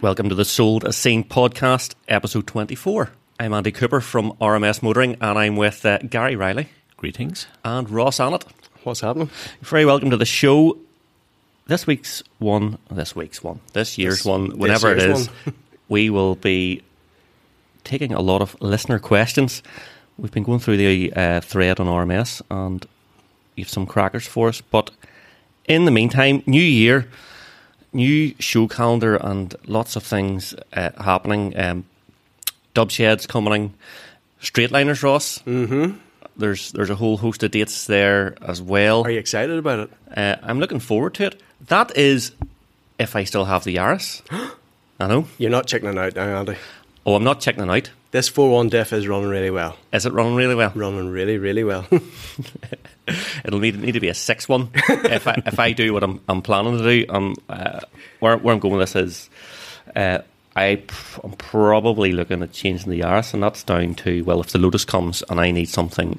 Welcome to the Sold as Seen podcast, episode 24. I'm Andy Cooper from RMS Motoring, and I'm with uh, Gary Riley Greetings. and Ross Annett. What's happening? Very welcome to the show. This week's one, this week's one, this year's This- one, this whenever it year's is, we will be taking a lot of listener questions. We've been going through the uh, thread on RMS, and you've some crackers for us. But in the meantime, new year, new show calendar, and lots of things uh, happening. Um, Dubshed's coming, Straightliners, Ross. Mm-hmm. There's there's a whole host of dates there as well. Are you excited about it? Uh, I'm looking forward to it. That is, if I still have the Yaris. I know. You're not checking it out now, Andy. Oh, I'm not checking it out. This 4-1 diff is running really well. Is it running really well? Running really, really well. It'll need, need to be a six one if I if I do what I'm I'm planning to do. Um, uh, where where I'm going with this is, uh, I pr- I'm probably looking at changing the Yaris, and that's down to well, if the Lotus comes and I need something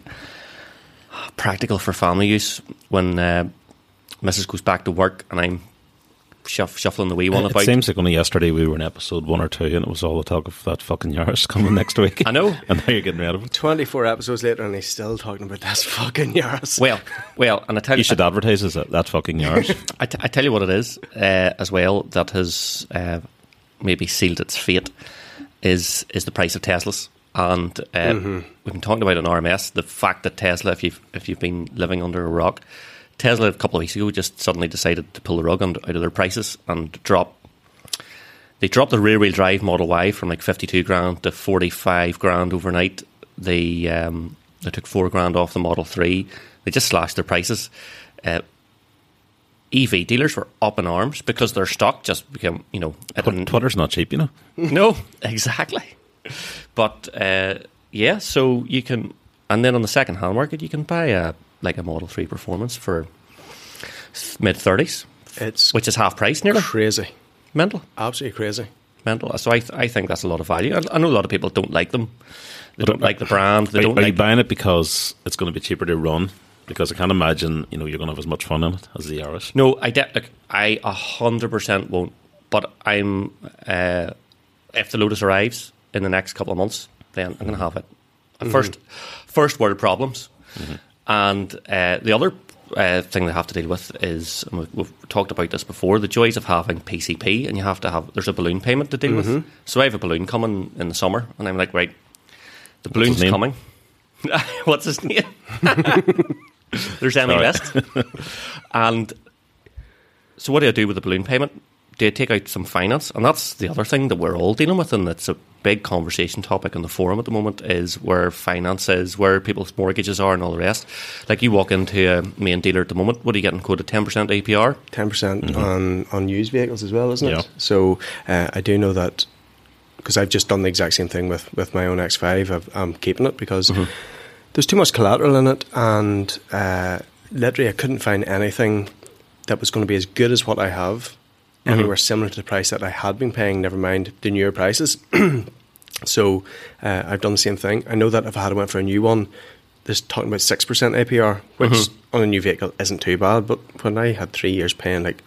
practical for family use when uh, Mrs. goes back to work and I'm shuff, shuffling the wee one it about. It seems like only yesterday we were in episode one or two, and it was all the talk of that fucking Yaris coming next week. I know. and now you're getting rid of it. 24 episodes later and he's still talking about this fucking Yaris. Well, well, and I tell You you should advertise as that, that fucking Yaris. I, t- I tell you what it is uh, as well that has uh, maybe sealed its fate is is the price of Teslas. And uh, we've been talking about it on RMS the fact that Tesla, if you've if you've been living under a rock, Tesla a couple of weeks ago just suddenly decided to pull the rug on, out of their prices and drop. They dropped the rear wheel drive Model Y from like fifty two grand to forty five grand overnight. They um, they took four grand off the Model Three. They just slashed their prices. Uh, EV dealers were up in arms because their stock just became, you know, it Twitter's not cheap, you know. no, exactly. But uh, yeah, so you can, and then on the second hand market, you can buy a like a Model Three Performance for mid thirties, It's which is half price nearly. crazy. Mental, Absolutely crazy. mental. So I, I think that's a lot of value. I, I know a lot of people don't like them. They But don't like the brand. They Are, don't are you buying it because it's going to be cheaper to run? Because I can't imagine you know you're going to have as much fun in it as the Yaris. No, I de- look, I a hundred percent won't. But I'm uh, if the Lotus arrives in the next couple of months, then I'm going to mm-hmm. have it. At First, first world problems, mm-hmm. And uh, the other uh, thing they have to deal with is and we've, we've talked about this before: the joys of having PCP, and you have to have there's a balloon payment to deal with. So I have a balloon coming in the summer, and I'm like, right, the balloon's name? coming. What's his name? there's Emmy. West, and so what do I do with the balloon payment? I take out some finance? And that's the other thing that we're all dealing with, and it's a big conversation topic in the forum at the moment is where finance is, where people's mortgages are, and all the rest. Like you walk into a main dealer at the moment, what are you getting quoted? Ten percent APR. 10% on, on used vehicles as well, isn't Yeah. it? So uh, I do know that because I've just done the exact same thing with, with my own X5. I've, I'm keeping it because there's too much collateral in it, and uh, literally I couldn't find anything that was going to be as good as what I have. Anywhere similar to the price that I had been paying, never mind the newer prices. so uh, I've done the same thing. I know that if I had went for a new one, there's talking about six percent APR, which on a new vehicle isn't too bad. But when I had three years paying like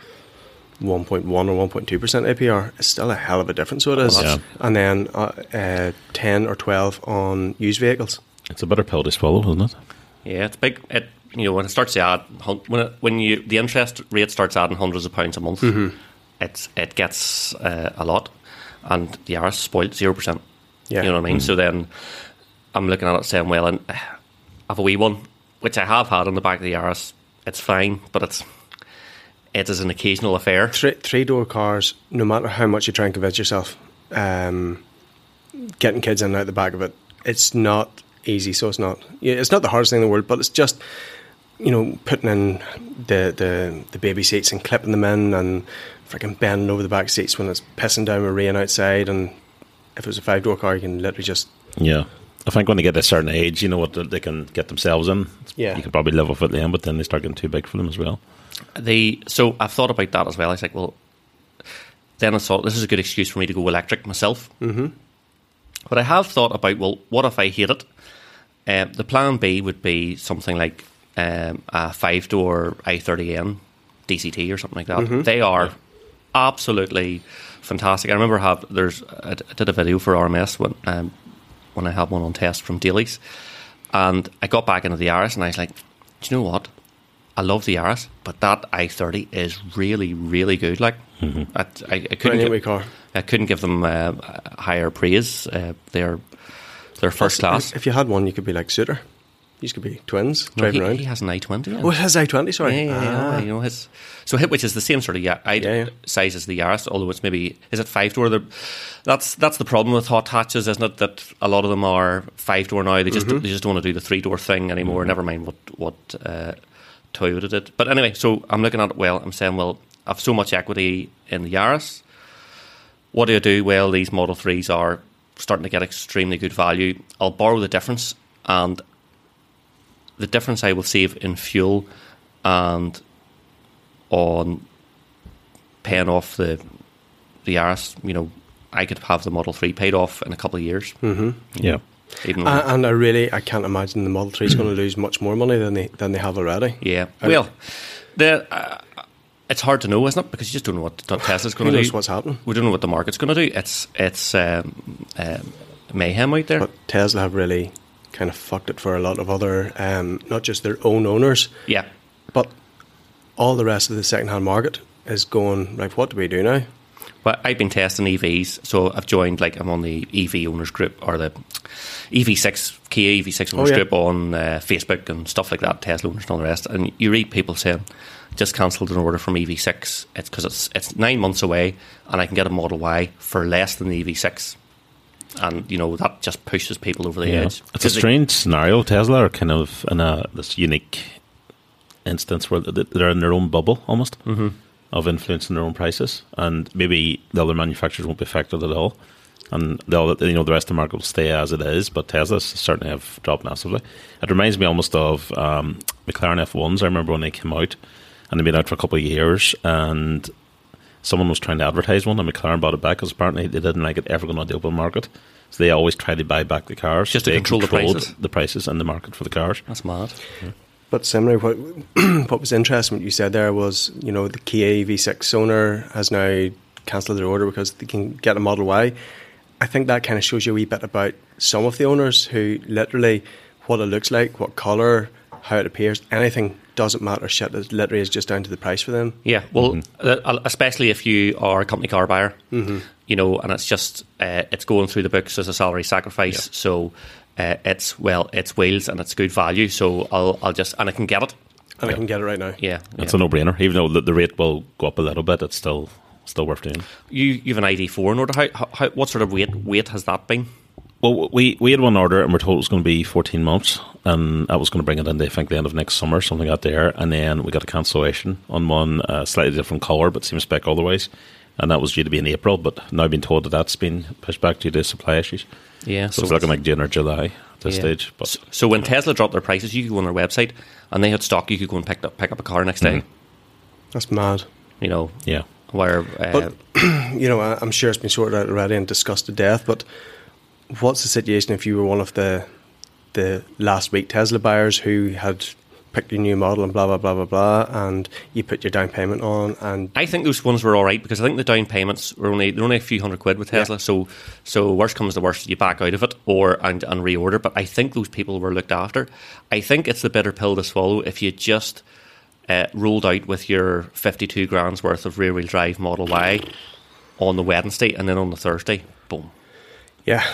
1.1 or 1.2% APR, it's still a hell of a difference. So it is. Yeah. And then uh, uh, 10 or 12 on used vehicles. It's a better pill to swallow, isn't it? Yeah, it's big. It you know when it starts to add when it, when you the interest rate starts adding hundreds of pounds a month, it's it gets uh, a lot, and the Yaris spoiled zero percent. Yeah. You know what I mean? So then I'm looking at it saying, well, and I have a wee one, which I have had on the back of the Yaris. It's fine, but it's it is an occasional affair. Three, three door cars, no matter how much you try and convince yourself, um, getting kids in and out the back of it, it's not easy. So it's not. Yeah, it's not the hardest thing in the world, but it's just you know putting in the the, the baby seats and clipping them in and freaking bending over the back seats when it's pissing down with rain outside. And if it was a five door car, you can literally just Yeah. I think when they get a certain age, you know what they can get themselves in. Yeah. You can probably live off it then, but then they start getting too big for them as well. The so I've thought about that as well. I was like, well, then I thought this is a good excuse for me to go electric myself. Mm-hmm. But I have thought about well, what if I hate it? Uh, the plan B would be something like um, a five door i30N DCT or something like that. They are absolutely fantastic. I remember have there's I did a video for RMS when um, when I had one on test from Dailies, and I got back into the Yaris and I was like, do you know what? I love the Yaris, but that i30 is really really good. Like I, I, I couldn't give, wee car. I couldn't give them uh, higher praise. Uh, they're they're first class. If you had one, you could be like Suter. You could be twins No, driving he, around. he has an i20. yeah. oh, it has i20. Sorry. Yeah, yeah, yeah, Ah. you know his so hit which is the same sort of yeah, I Yeah, yeah. size as the Yaris, although it's maybe is it five door. The, that's that's the problem with hot hatches, isn't it? That a lot of them are five door now. They just Mm-hmm. they just don't want to do the three door thing anymore. Never mind what what uh, Toyota did. But anyway, so I'm looking at it. Well, I'm saying, well, I've so much equity in the Yaris. What do I do? Well, these Model Threes are starting to get extremely good value. I'll borrow the difference and the difference I will save in fuel and on paying off the the Yaris, you know, I could have the Model Three paid off in a couple of years. Mm-hmm. Yeah. Even though, and I really, I can't imagine the Model 3 is going to lose much more money than they than they have already. yeah. I- Well, the uh, it's hard to know, isn't it? Because you just don't know what Tesla's going to knows do. what's happening? We don't know what the market's going to do. It's it's um, um, mayhem out there. But Tesla have really kind of fucked it for a lot of other, um, not just their own owners, yeah. but all the rest of the second-hand market is going like, what do we do now? Well, I've been testing EVs, so I've joined like I'm on the EV owners group or the EV6 Kia EV6 owners Oh, yeah. group on uh, Facebook and stuff like that, Tesla owners and all the rest. And you read people saying, "Just cancelled an order from EV6. It's because it's it's nine months away, and I can get a Model Y for less than the EV6." And you know that just pushes people over the Yeah. edge. It's a 'Cause they- strange scenario. Tesla are kind of in a this unique instance where they're in their own bubble almost Mm-hmm. of influencing their own prices, and maybe the other manufacturers won't be affected at all. And the other, you know, the rest of the market will stay as it is, but Tesla's certainly have dropped massively. It reminds me almost of um, McLaren F1s. I remember when they came out, and they've been out for a couple of years, and someone was trying to advertise one, and McLaren bought it back because apparently they didn't like it ever going on the open market. So they always try to buy back the cars. Just to control the prices. the prices in the market for the cars. That's mad. But similar, what what was interesting, what you said there was, you know, the Kia EV6 owner has now cancelled their order because they can get a Model Y. I think that kind of shows you a wee bit about some of the owners who literally what it looks like, what colour, how it appears, anything doesn't matter. Shit, it literally is just down to the price for them. Yeah, well, uh, especially if you are a company car buyer, you know, and it's just uh, it's going through the books as a salary sacrifice. So uh, it's well, it's wheels and it's good value. So I'll I'll just and I can get it. And I can get it right now. Yeah, It's yeah. a no-brainer. Even though the, the rate will go up a little bit, it's still still worth doing. you you have an ID four in order. How, how, how what sort of weight weight has that been? Well, we we had one order and we're told it was going to be 14 months, and that was going to bring it in, I think, the end of next summer, something out there. And then we got a cancellation on one, uh, slightly different colour, but same spec otherwise. And that was due to be in April, but now been told that that's been pushed back due to supply issues. Yeah, So, it's looking like June or July at this Yeah. stage. But So, so when Tesla dropped their prices, you could go on their website and they had stock. You could go and pick up pick up a car next day. That's mad. You know, yeah, where uh, But you know, I- I'm sure it's been sorted out already and discussed to death. But what's the situation if you were one of the the last week Tesla buyers who had picked your new model and blah blah blah blah blah, and you put your down payment on, and I think those ones were all right because I think the down payments were only they're only a few hundred quid with Tesla. Yeah. So so worst comes to worst, you back out of it or and, and reorder. But I think those people were looked after. I think it's the bitter pill to swallow if you just uh, rolled out with your fifty two grand's worth of rear wheel drive Model Y on the Wednesday and then on the Thursday, boom. yeah,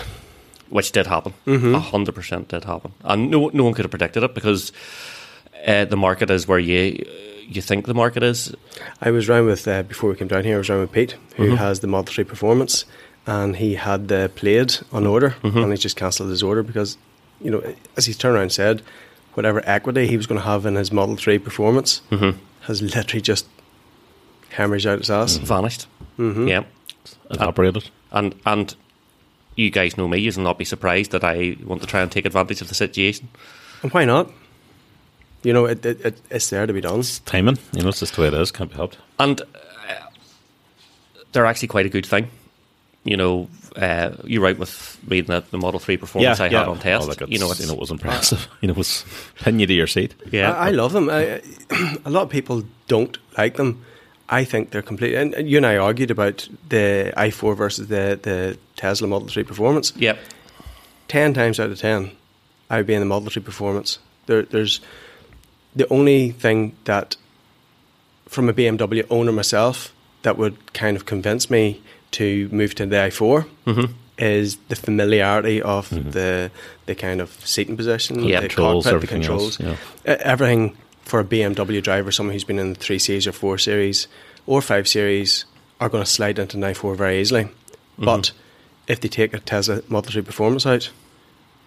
Which did happen. A hundred percent did happen. And no no one could have predicted it because uh, the market is where you you think the market is. I was round with uh, before we came down here. I was round with Pete, who Mm-hmm. has the Model Three Performance, and he had the Plaid on order, Mm-hmm. and he just cancelled his order because, you know, as he turned around and said, whatever equity he was going to have in his Model Three Performance Mm-hmm. has literally just hemorrhaged out its ass. vanished. Mm-hmm. Yeah, evaporated. and and you guys know me. You'll not be surprised that I want to try and take advantage of the situation. And why not? You know, it, it, it, it's there to be done. It's Timing, you know, it's just the way it is. Can't be helped. And uh, they're actually quite a good thing. You know, uh, you're right with reading the, the Model Three performance I had on test. Oh, look, it's, you know, it's, you know, it was impressive. you know, it was pin you to your seat. yeah, I, I love them. I, a lot of people don't like them, I think they're completely. And you and I argued about the i4 versus the, the Tesla Model 3 Performance. Yep. 10 times out of 10, I would be in the Model 3 Performance. There, there's the only thing that, from a BMW owner myself, that would kind of convince me to move to the i4 Mm-hmm. is the familiarity of the the kind of seating position, Yeah, the Controls, cockpit, the everything controls, else, E- everything for a BMW driver, someone who's been in the three series or four series or five series, are going to slide into an i4 very easily. Mm-hmm. But if they take a Tesla Model 3 Performance out,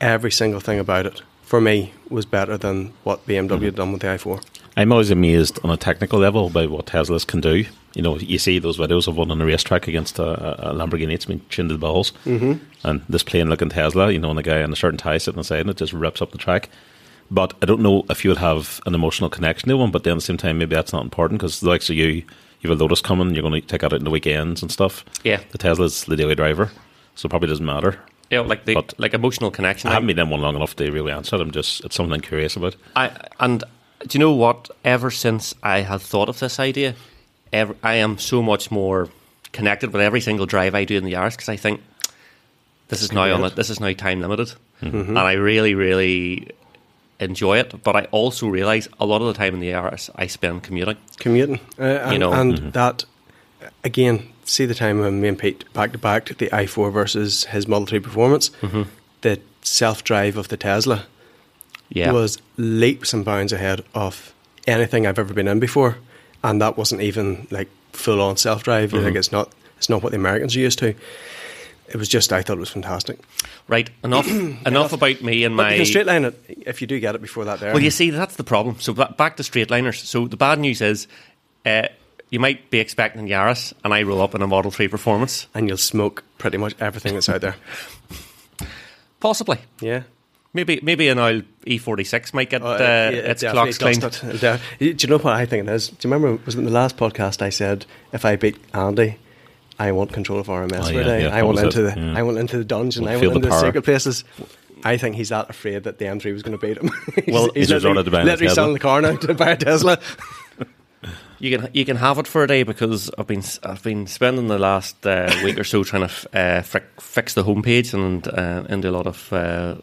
every single thing about it for me was better than what BMW Mm-hmm. had done with the i4. I'm always amazed on a technical level by what Teslas can do. You know, you see those videos of one on a racetrack against a, a Lamborghini. It's been tuned to the balls, mm-hmm. and this plain looking Tesla, you know, and the guy in a certain tie sitting inside, and it just rips up the track. But I don't know if you would have an emotional connection to one. But then at the same time, maybe that's not important because the likes of you, you have a Lotus coming. You're going to take out it in the weekends and stuff. Yeah. the Tesla's the daily driver, so it probably doesn't matter. Yeah, like the But- like emotional connection. I haven't been in one long enough to really answer. it. I'm just it's something I'm curious about. I and do you know what? Ever since I had thought of this idea, ever, I am so much more connected with every single drive I do in the Yaris because I think this is now on it. This is now time limited, and I really, really enjoy it. But I also realize a lot of the time in the Yaris I spend commuting. commuting. Uh, and, You know. and Mm-hmm. that again, see the time when me and Pete back to back the i4 versus his Model 3 Performance, Mm-hmm. the self drive of the Tesla Yeah, was leaps and bounds ahead of anything I've ever been in before, and that wasn't even like full on self drive. Mm-hmm. Like it's not it's not what the Americans are used to. It was just I thought it was fantastic. right. Enough, enough about me and But my you can straight line it if you do get it before that. There, Well, you see, that's the problem. So back to straight liners. So the bad news is, uh, you might be expecting Yaris, and I roll up in a Model Three Performance, and you'll smoke pretty much everything that's out there. possibly. Yeah. Maybe maybe an old E46 might get Oh, uh, yeah, its definitely clocks cleaned. it. Do you know what I think it is? Do you remember? Was it in the last podcast I said if I beat Andy, I want control of RMS Oh, yeah, day. yeah, I that want was into it, the yeah. I want into the dungeon. Want I to want feel the into the secret places. I think he's that afraid that the M3 was going to beat him. he's, Well, he's he's resorted literally, to buying a literally selling the car now to buy a Tesla. You can you can have it for a day because I've been I've been spending the last uh, week or so trying to uh, fi- fix the homepage and uh, into a lot of uh,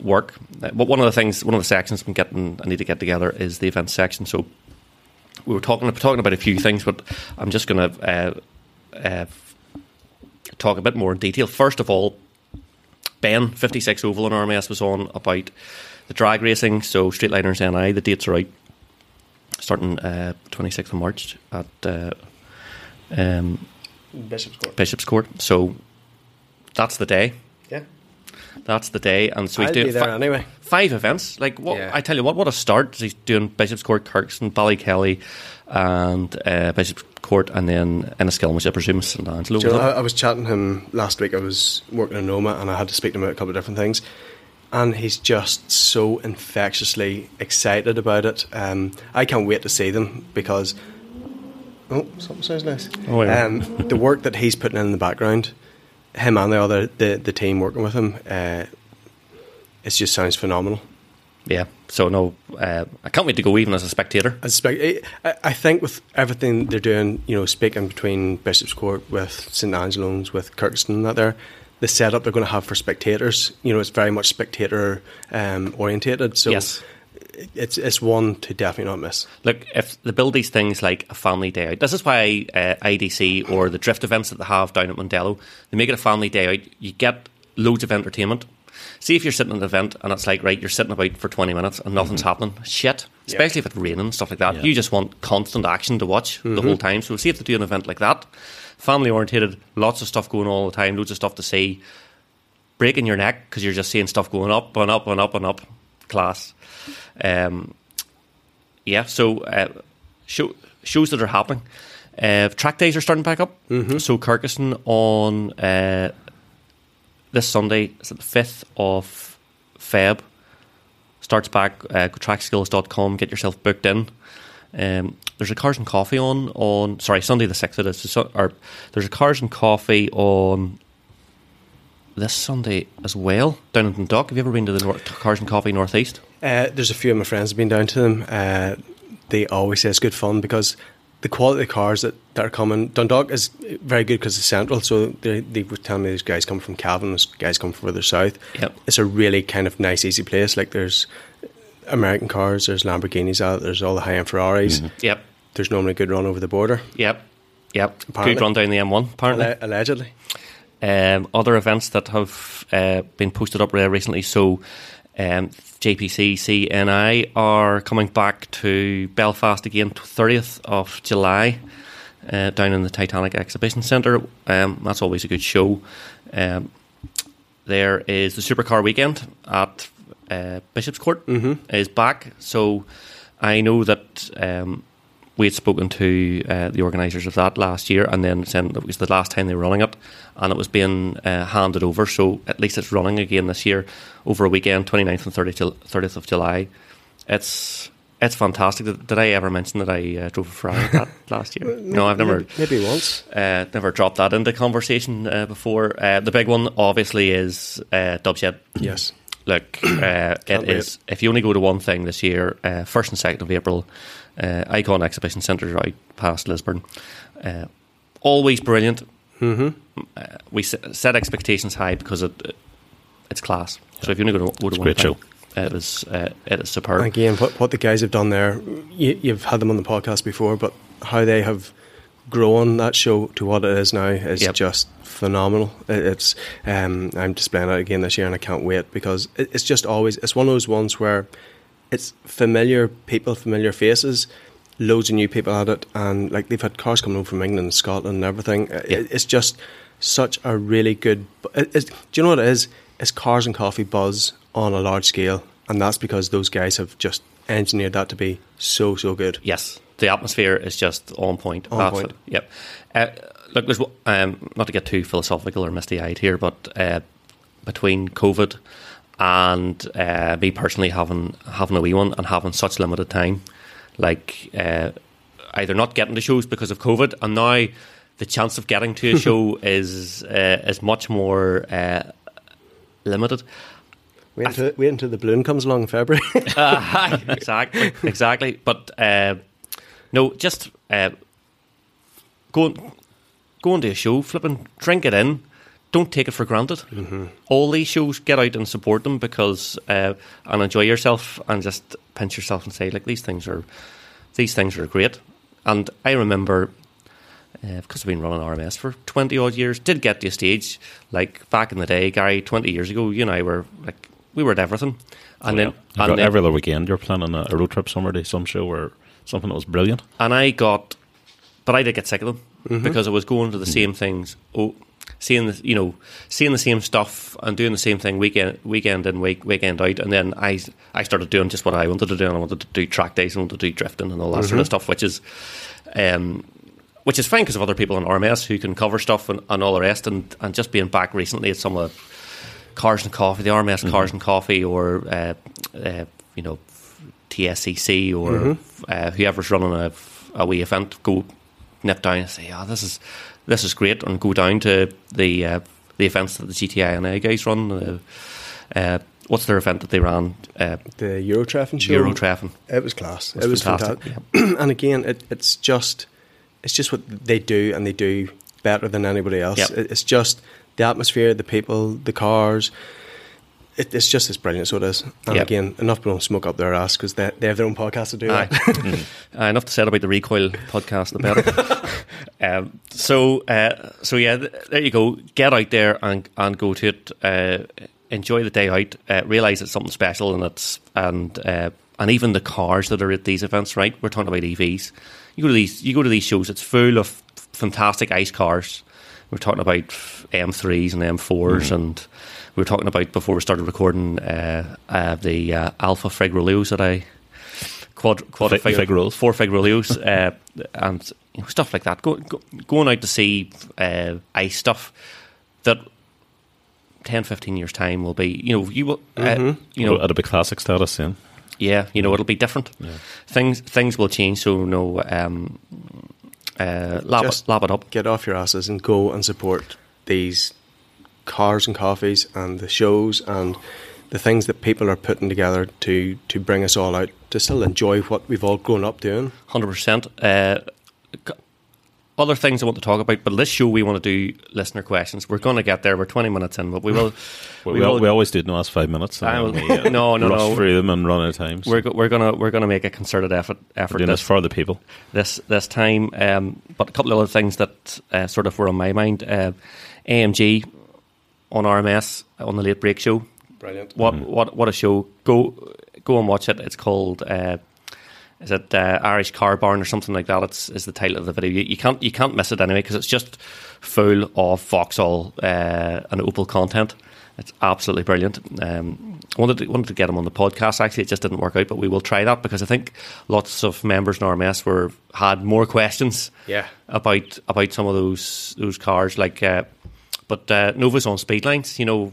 work. Uh, But one of the things, one of the sections I'm getting, I need to get together is the event section. So we were talking talking about a few things, but I'm just going to uh, talk a bit more in detail. First of all, Ben fifty six Oval on RMS was on about the drag racing. So Straightliners NI, the dates are out starting uh, 26th of March at uh, um, Bishop's Court. Bishop's Court. So that's the day. Yeah. That's the day, and so he's I'll doing fi- anyway. five events. Like what? Yeah. I tell you what, what a start! He's doing Bishop's Court, Kirkistown, Ballykelly, and uh, Bishop's Court, and then Enniskillen, which I presume is St Angelo. You know, I. I was chatting to him last week. I was working in Noma and I had to speak to him about a couple of different things. And he's just so infectiously excited about it. Um, I can't wait to see them because. Oh, something sounds nice. Oh, yeah. um, the work that he's putting in in the background, him and the other the, the team working with him, uh, it just sounds phenomenal. yeah. So no, uh, I can't wait to go even as a spectator. I, suspect, I, I think with everything they're doing, you know, speaking between Bishop's Court with St Angelo's, with Kirkistown, and that there, the setup they're going to have for spectators, you know, it's very much spectator um, orientated. So Yes. it's it's one to definitely not miss. Look, if they build these things like a family day out, this is why uh, IDC or the drift events that they have down at Mondello, they make it a family day out. You get loads of entertainment. See if you're sitting at an event and it's like, right, you're sitting about for 20 minutes and nothing's happening. Shit. Especially if it's raining and stuff like that. You just want constant action to watch the whole time. So see if they do an event like that. Family orientated, lots of stuff going on all the time, loads of stuff to see. Breaking your neck because you're just seeing stuff going up and up and up and up. Class. Um, yeah, so uh, show, shows that are happening. Uh, track days are starting back up. So Kirkistown on uh, this Sunday is it the fifth of Feb. Starts back. Uh, go trackskills.com. Get yourself booked in. Um, there's a Cars and Coffee on on sorry Sunday the sixth it is. So, or there's a Cars and Coffee on this Sunday as well down in Dundalk. Have you ever been to the North, Cars and Coffee Northeast? Uh, there's a few of my friends have been down to them. Uh, they always say it's good fun because the quality of cars that, that are coming. Dundalk is very good because it's central. So they, they were telling me these guys come from Cavan, these guys come from further south. Yep. It's a really kind of nice, easy place. Like there's American cars, there's Lamborghinis out, there's all the high end Ferraris. Yep. There's normally a good run over the border, Yep. Yep. Apparently. Good run down the M1, apparently. alle- allegedly. um, other events that have uh, been posted up there recently. So, um, JPC CNI are coming back to Belfast again, thirtieth of July, uh, down in the Titanic Exhibition Centre. Um, that's always a good show. Um, there is the Supercar Weekend at uh, Bishop's Court is back. So, I know that. Um, we had spoken to uh, the organisers of that last year, and then saying that it was the last time they were running it, and it was being uh, handed over. So at least it's running again this year over a weekend, 29th and 30th, 30th of July. It's it's fantastic. Did, did I ever mention that I uh, drove a Ferrari that last year? No, I've never. Maybe once. Uh, never dropped that into conversation uh, before. Uh, the big one, obviously, is uh, Dubshed. Yes. Look, uh, it wait. is. If you only go to one thing this year, uh, first and second of April, uh, Eikon Exhibition Centre right past Lisburn. Uh, always brilliant. Mm-hmm. Uh, we set expectations high because it, it's class. So if you only go to, go to one great thing, show. it is uh, it is superb. Again, what, what the guys have done there, you, you've had them on the podcast before, but how they have grown that show to what it is now is Yep. just phenomenal. It's um, I'm displaying it again this year, and I can't wait because it's just always it's one of those ones where it's familiar people, familiar faces. Loads of new people at it, and like they've had cars coming over from England and Scotland and everything. Yeah. It's just such a really good. It's, do you know what it is? It's cars and coffee buzz on a large scale, and that's because those guys have just engineered that to be so so good. Yes, the atmosphere is just on point. On That's point. it. Yep. Uh, look, there's um, not to get too philosophical or misty-eyed here, but uh, between COVID and uh, me personally having having a wee one and having such limited time, like uh, either not getting to shows because of COVID, and now the chance of getting to a show is uh, is much more uh, limited. Wait until, wait until the balloon comes along in February. Uh, exactly, exactly. But uh, no, just uh, go go into a show, flipping, drink it in. Don't take it for granted. All these shows, get out and support them because uh, and enjoy yourself and just pinch yourself and say like these things are these things are great. And I remember uh, because I've been running RMS for 20 odd years, did get to a stage like back in the day, Gary, 20 years ago, you and I were like, we were at everything. And then, Every, and then every other weekend, you're planning a, a road trip somewhere to some show or something that was brilliant. and I got, but I did get sick of them because I was going to the same things. Oh, seeing the you know seeing the same stuff and doing the same thing weekend weekend in week weekend out, and then I I started doing just what I wanted to do, and I wanted to do track days, and I wanted to do drifting and all that sort of stuff, which is. Um, which is fine because of other people in RMS who can cover stuff and, and all the rest, and, and just being back recently at some of the Cars and Coffee, the RMS Cars and Coffee, or uh, uh, you know TSCC or uh, whoever's running a, a wee event, go nip down and say, "Ah, this is this is great," and go down to the uh, the events that the GTI and A guys run. Uh, what's their event that they ran? Uh, the Eurotraffin show. It was class. was it was fantastic, fantastic. and again, it, it's just it's just what they do, and they do better than anybody else. Yep. It- It's just the atmosphere, the people, the cars. It, it's just as brilliant, so it is. And Yep. again, enough people smoke up their ass because they, they have their own podcast to do Aye. that. uh, enough to said about the recoil podcast, the better. um, so, uh, so yeah, th- there you go. Get out there and and go to it. Uh, enjoy the day out. Uh, realize it's something special, and it's and uh, and even the cars that are at these events. Right, we're talking about EVs. You go to these. You go to these shows. It's full of fantastic ice cars. We're talking about M3s and M4s, and we were talking about before we started recording uh, uh, the uh, Alpha Fregrolios that I quad quad Fig- Figurals. four Figrolios, uh, and you know, stuff like that. Go, go, going out to see uh, ice stuff that 10, 15 years time will be. You know, you will. Uh, you know, at a big classic status, yeah. yeah, you know, it'll be different. Things things will change. So no, um, uh, lap, Just- it, lap it up. Get off your asses and go and support these cars and coffees and the shows and the things that people are putting together to to bring us all out to still enjoy what we've all grown up doing. Hundred percent. Uh, other things I want to talk about, but this show we want to do listener questions. We're going to get there. We're 20 minutes in, but we will. we, we, we always do in the last five minutes. I will, we, uh, no, no, rush no. through them and run out of time. So We're, we're gonna we're gonna make a concerted effort effort doing this, this for the people. this this time. Um, but a couple of other things that uh, sort of were on my mind. Uh, AMG on RMS on the late brake show. Brilliant. What what what a show! Go go and watch it. It's called. Uh, is it uh, Irish Car Barn or something like that? It's is the title of the video. You, you can't you can't miss it anyway because it's just full of Vauxhall uh, and Opel content. It's absolutely brilliant. Um, wanted to, wanted to get him on the podcast. Actually, it just didn't work out, but we will try that because I think lots of members in RMS were had more questions Yeah. about about some of those those cars. Like, uh, but uh, Nova's on speed lines. You know,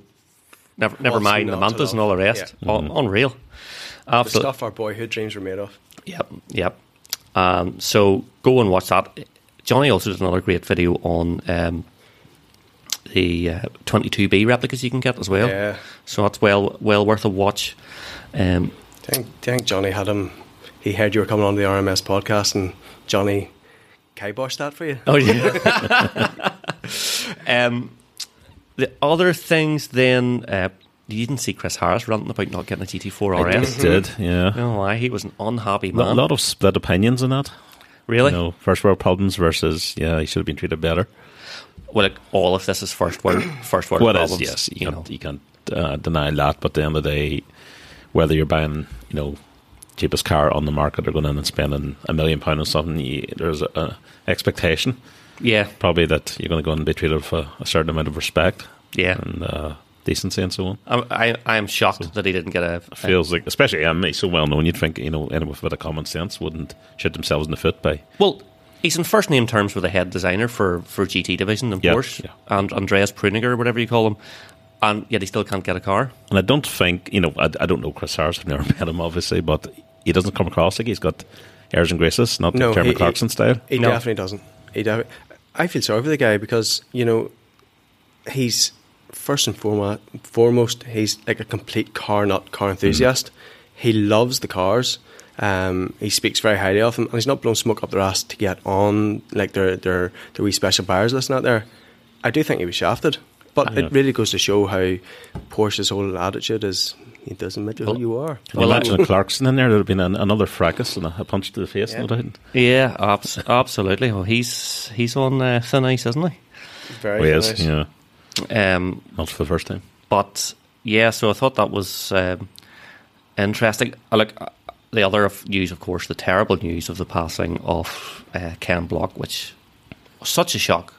never never What's mind the Mantas and all the rest. Yeah. Un- unreal, The absolutely. stuff our boyhood dreams were made of. Yep, yep. Um, so go and watch that. Johnny also did another great video on um, the uh, 22B replicas you can get as well. Yeah. So that's well well worth a watch. Um, I think, I think Johnny had him. He heard you were coming on the RMS podcast, and Johnny kiboshed that for you. oh yeah. um, the other things then. Uh, you didn't see Chris Harris ranting about not getting a GT4 I RS. did, yeah. No, why he was an unhappy man. A lot, of split opinions on that. really? You know, first world problems versus yeah, he should have been treated better. Well, like, all of this is first world, first world Well, it is, problems. yes, you, you can't, know. you can't uh, deny that. But at the end of the day, whether you're buying, you know, cheapest car on the market or going in and spending a million pound on something, you, there's a, a expectation Yeah, probably that you're going to go and be treated with a, a certain amount of respect yeah. and uh, decency and so on. I, I, I am shocked that he didn't get a. It feels like, especially him, he's so well known. You'd think, you know, anyone with a bit of common sense wouldn't shoot themselves in the foot by. well, he's in first name terms with the head designer for, for GT division in Yeah, Porsche, yeah. and Andreas Preuninger, whatever you call him, and yet he still can't get a car. And I don't think, you know, I, I don't know Chris Harris. I've never met him, obviously, but he doesn't come across like he's got airs and graces, not No, the Jeremy he- Clarkson style. He No. definitely doesn't. He defi- I feel sorry for the guy because you know he's first and foremost, foremost he's like a complete car nut, car enthusiast. He loves the cars. Um, he speaks very highly of them, and he's not blowing smoke up their ass to get on like their their their wee special buyers list out there. I do think he was shafted, but Yeah. it really goes to show how Porsche's whole attitude is it doesn't matter Well- who you are. Well, Well, imagine a Clarkson in there, there'd have been an, another fracas and a, a punch to the face, Yeah. no doubt. Yeah, abs- absolutely. Well, he's he's on uh, thin ice, isn't he? Very Oh, he is, nice. yeah. Um, Not for the first time. But yeah, so I thought that was um, interesting. Uh, Look, uh, the other news, of course, the terrible news of the passing of uh, Ken Block, which was such a shock.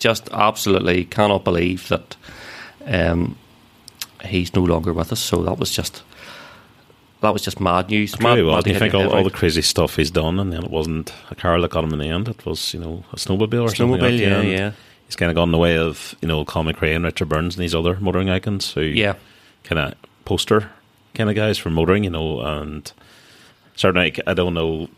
Just absolutely cannot believe that um, he's no longer with us. So that was just that was just mad news. Mad, Very well. mad you think all, all the crazy stuff he's done, and then it wasn't a car that got him in the end? It was, you know, a snowmobile or something. snowmobile? Yeah, yeah, He's kind of gone the way of, you know, Colin McRae and Richard Burns and these other motoring icons who yeah. kind of poster kind of guys for motoring, you know, and certainly I don't know.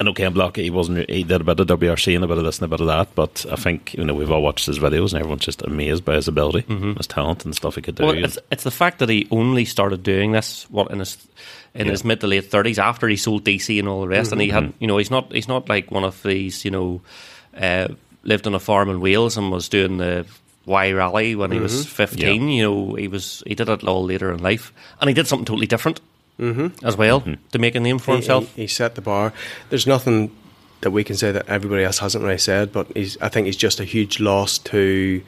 I know Ken Block, he wasn't, he did a bit of WRC and a bit of this and a bit of that, but I think, you know, we've all watched his videos and everyone's just amazed by his ability, his talent and stuff he could do. Mm-hmm. Well, it's, it's the fact that he only started doing this what in his in his mid to late thirties after he sold DC and all the rest, and he had you know he's not he's not like one of these you know uh, lived on a farm in Wales and was doing the Y rally when he was fifteen. You know he was he did it all later in life, and he did something totally different as well to make a name for He- himself. He, he set the bar. There's nothing that we can say that everybody else hasn't really said, but he's, I think he's just a huge loss to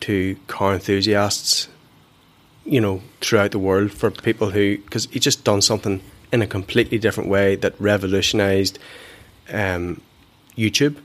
to car enthusiasts, you know, throughout the world for people who because he just done something in a completely different way that revolutionised um, YouTube,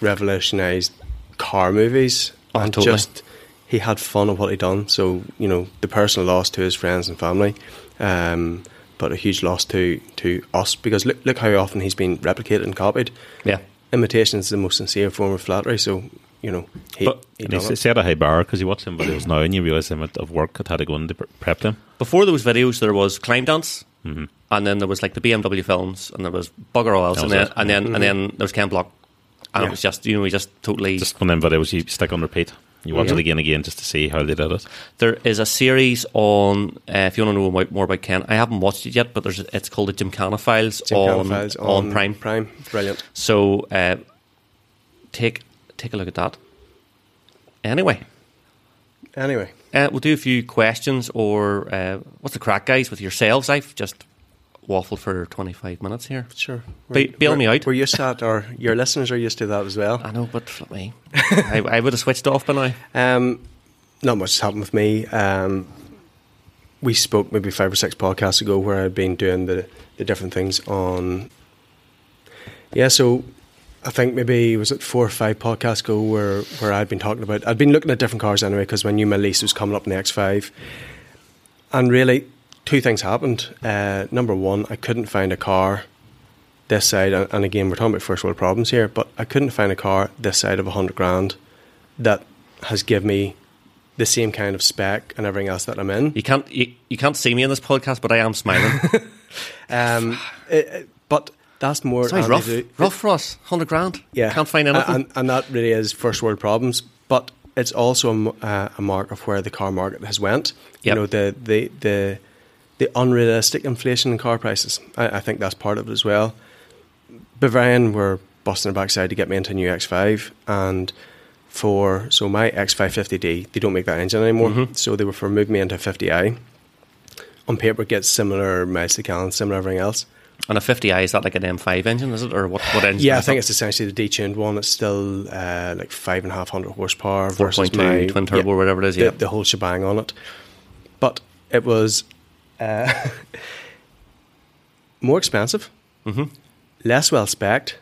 revolutionised car movies, Oh, and totally. just he had fun of what he'd done. So you know, the personal loss to his friends and family, um, but a huge loss to to us because look look how often he's been replicated and copied. Yeah, Imitation is the most sincere form of flattery. So you know, he, But- he and he set a high bar because you watch him videos now and you realise the amount of work that had to go into pre- prep them. before those videos, there was Climb Dance, mm-hmm. and then there was like the BMW films, and there was bugger all else, That and then, it. and then and mm-hmm. then there was Ken Block, and Yeah. it was just you know he just totally Just one of them videos you stick on repeat. You watch Yeah. it again and again just to see how they did it. There is a series on. Uh, if you want to know more- more about Ken, I haven't watched it yet, but there's it's called the Gymkhana Files, Gymkhana on, Files on Prime. Prime, brilliant. So uh, take take a look at that. Anyway, Anyway, uh, we'll do a few questions or uh, what's the crack, guys, with yourselves? I've just waffled for 25 minutes here. sure. Ba- bail we're- me out. We're used to that, or your listeners are used to that as well. I know, but flip me. I, I would have switched off by now. Um, not much has happened with me. Um, we spoke maybe five or six podcasts ago where I'd been doing the, the different things on. Yeah, so I think maybe was it four or five podcasts ago where, where I'd been talking about. I'd been looking at different cars anyway because I knew my lease was coming up in the X5. And really, two things happened. Uh, number one, I couldn't find a car this side, and and again, we're talking about first world problems here, but I couldn't find a car this side of 100 grand that has given me the same kind of spec and everything else that I'm in. You can't you, you can't see me in this podcast, but I am smiling. Um, it- it- but that's more. Sounds rough. do. Rough for us. 100 grand. Yeah, Can't find anything. and, and that really is first world problems. But it's also a, uh, a mark of where the car market has went. You know the the the the unrealistic inflation in car prices. I, I think that's part of it as well. Bavarian were busting their backside to get me into a new X5, and for so my X550D, they don't make that engine anymore. Mm-hmm. So they were for moving me into a 50i. On paper, it gets similar miles to gallon, similar everything else. and a 50i, is that like an M5 engine, is it? Or what, what engine? Yeah, I think that? it's essentially the detuned one. It's still uh, like five and a half hundred horsepower versus 4.2 my twin turbo or whatever it is, the, yeah. the whole shebang on it. But it was uh, more expensive, Mm-hmm. less well spec'd.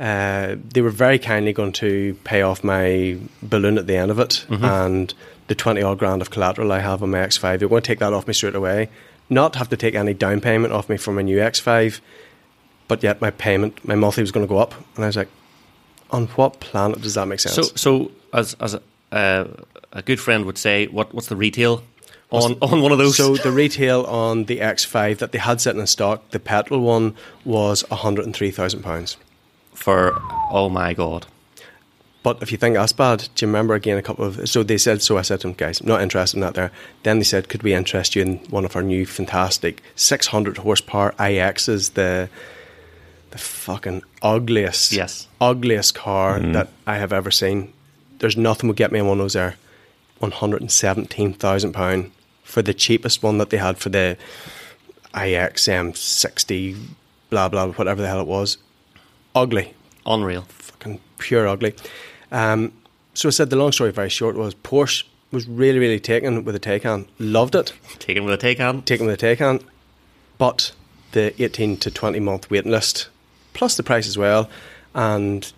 Uh, they were very kindly going to pay off my balloon at the end of it Mm-hmm. and the 20 odd grand of collateral I have on my X5. They're going to take that off me straight away. Not have to take any down payment off me for my new X5, but yet my payment, my monthly was going to go up. And I was like, on what planet does that make sense? So, so as as a, uh, a good friend would say, what what's the retail on on one of those? So the retail on the X5 that they had sitting in stock, the petrol one was £103,000. for oh my god, But if you think that's bad, do you remember again a couple of? So they said. So I said to them, guys, I'm not interested in that. There. Then they said, could we interest you in one of our new fantastic 600 horsepower iXs? The the fucking ugliest, Yes. ugliest car mm-hmm. that I have ever seen. There's nothing would get me in one of those there. One hundred and seventeen thousand pound for the cheapest one that they had for the iX M60, blah blah, whatever the hell it was. Ugly unreal. fucking pure ugly. Um, so I said the long story very short was Porsche was really really taken with the Taycan, loved it, Taken with a take on. taken with the Taycan, but the eighteen to twenty month waiting list, plus the price as well, and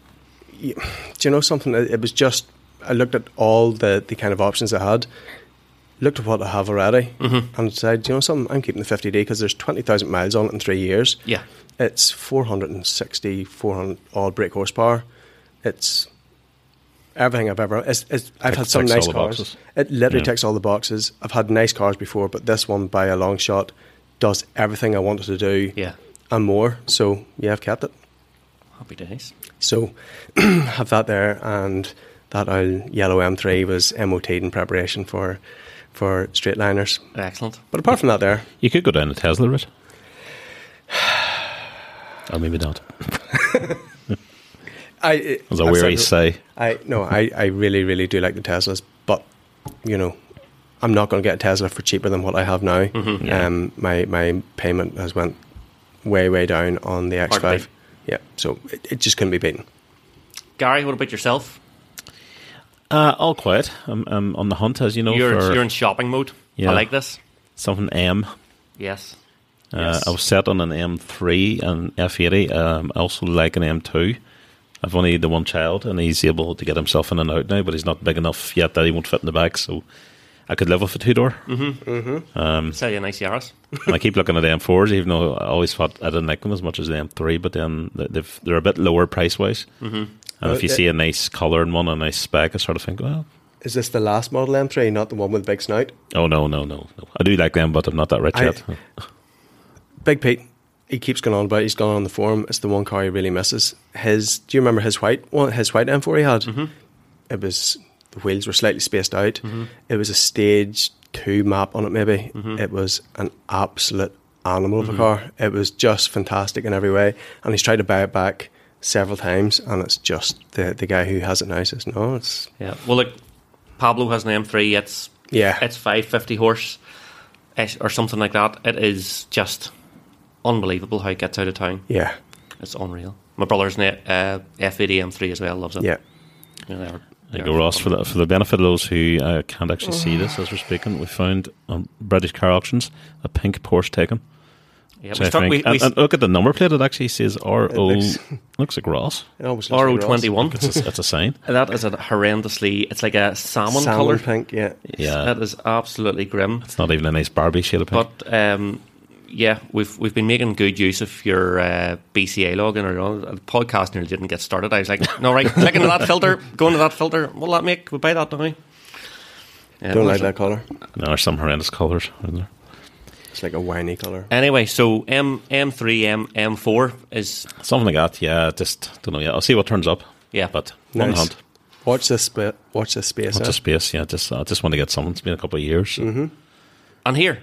do you know something? It it was just I looked at all the the kind of options I had. Looked at what I have already and decided, you know something? I'm keeping the 50D because there's 20,000 miles on it in three years. Yeah, It's 460, 400 odd brake horsepower. It's everything I've ever. It's, it's, I've had some nice cars. It literally Yeah. ticks all the boxes. I've had nice cars before, but this one, by a long shot, does everything I wanted to do yeah. and more. So, yeah, I've kept it. Happy days. So, have that there, and that old yellow M3 was MOT'd in preparation for for straight liners. Excellent. But apart from that, there, You could go down the Tesla route. or maybe not. I As a weary said- say. I no, I, I really, really do like the Teslas, but you know, I'm not going to get a Tesla for cheaper than what I have now. yeah. Um, my my payment has went way way down on the X5. Yeah, so it, it just couldn't be beaten. Gary, what about yourself? Uh, all quiet. I'm, I'm on the hunt, as you know, you're for you're in shopping mode. Yeah. I like this. something M. Yes. Uh, Yes. I was set on an M3 and F80. Um, I also like an M2. I've only the one child, and he's able to get himself in and out now, but he's not big enough yet that he won't fit in the back. So I could live with a two door. Sell you a nice Yaris. I keep looking at the M4s, even though I always thought I didn't like them as much as the M3. But then they've, they're a bit lower price wise. Mm-hmm. And if you Uh, see a nice colour in one, a nice spec, I sort of think, well, Is this the last model M3, not the one with the big snout? oh no, no, no, no. I do like them, but I'm not that rich I- yet. Big Pete, he keeps going on about. it. He's gone on the forum. It's the one car he really misses. His. Do you remember his white one? His white M4 he had. Mm-hmm. It was the wheels were slightly spaced out. It was a stage two map on it. Maybe Mm-hmm. it was an absolute animal of a car. It was just fantastic in every way. And he's tried to buy it back several times, and it's just the the guy who has it now says no. It's Yeah. Well, look, Pablo has an M3. It's yeah, it's 550 horse or something like that. It is just unbelievable how it gets out of town. yeah, It's unreal. My brother's in it, uh, F80 M3 as well. Loves it. yeah. You know, they're- There you they're go, Ross. For the, for the benefit of those who uh, can't actually see this as we're speaking, we found on British car auctions a pink Porsche Taken. Yeah, which we I start, think- we, we, and, and look at the number plate; it actually says R O. looks- Looks like Ross. It always looks like Ross. RO21. It's a, sign. That is a horrendously. It's like a salmon, salmon colour. pink. Yeah, Yeah, That is absolutely grim. it's not even a nice Barbie shade of pink. But um, yeah, we've we've been making good use of your uh, BCA login or uh, the podcast nearly didn't get started. I was like, no, right, click into that filter, go into that filter. What will that make? We buy that now. Yeah, don't like that color. no, there's some horrendous colours. Isn't there? It's like a winey color. Anyway, so M M three M M four is Something like that. Yeah, just don't know yet. I'll see what turns up. yeah, But one Nice. hand, Watch this spa- Watch this space. what's eh? a space? Yeah, just I just want to get something. It's been a couple of years. so- Mm-hmm. and here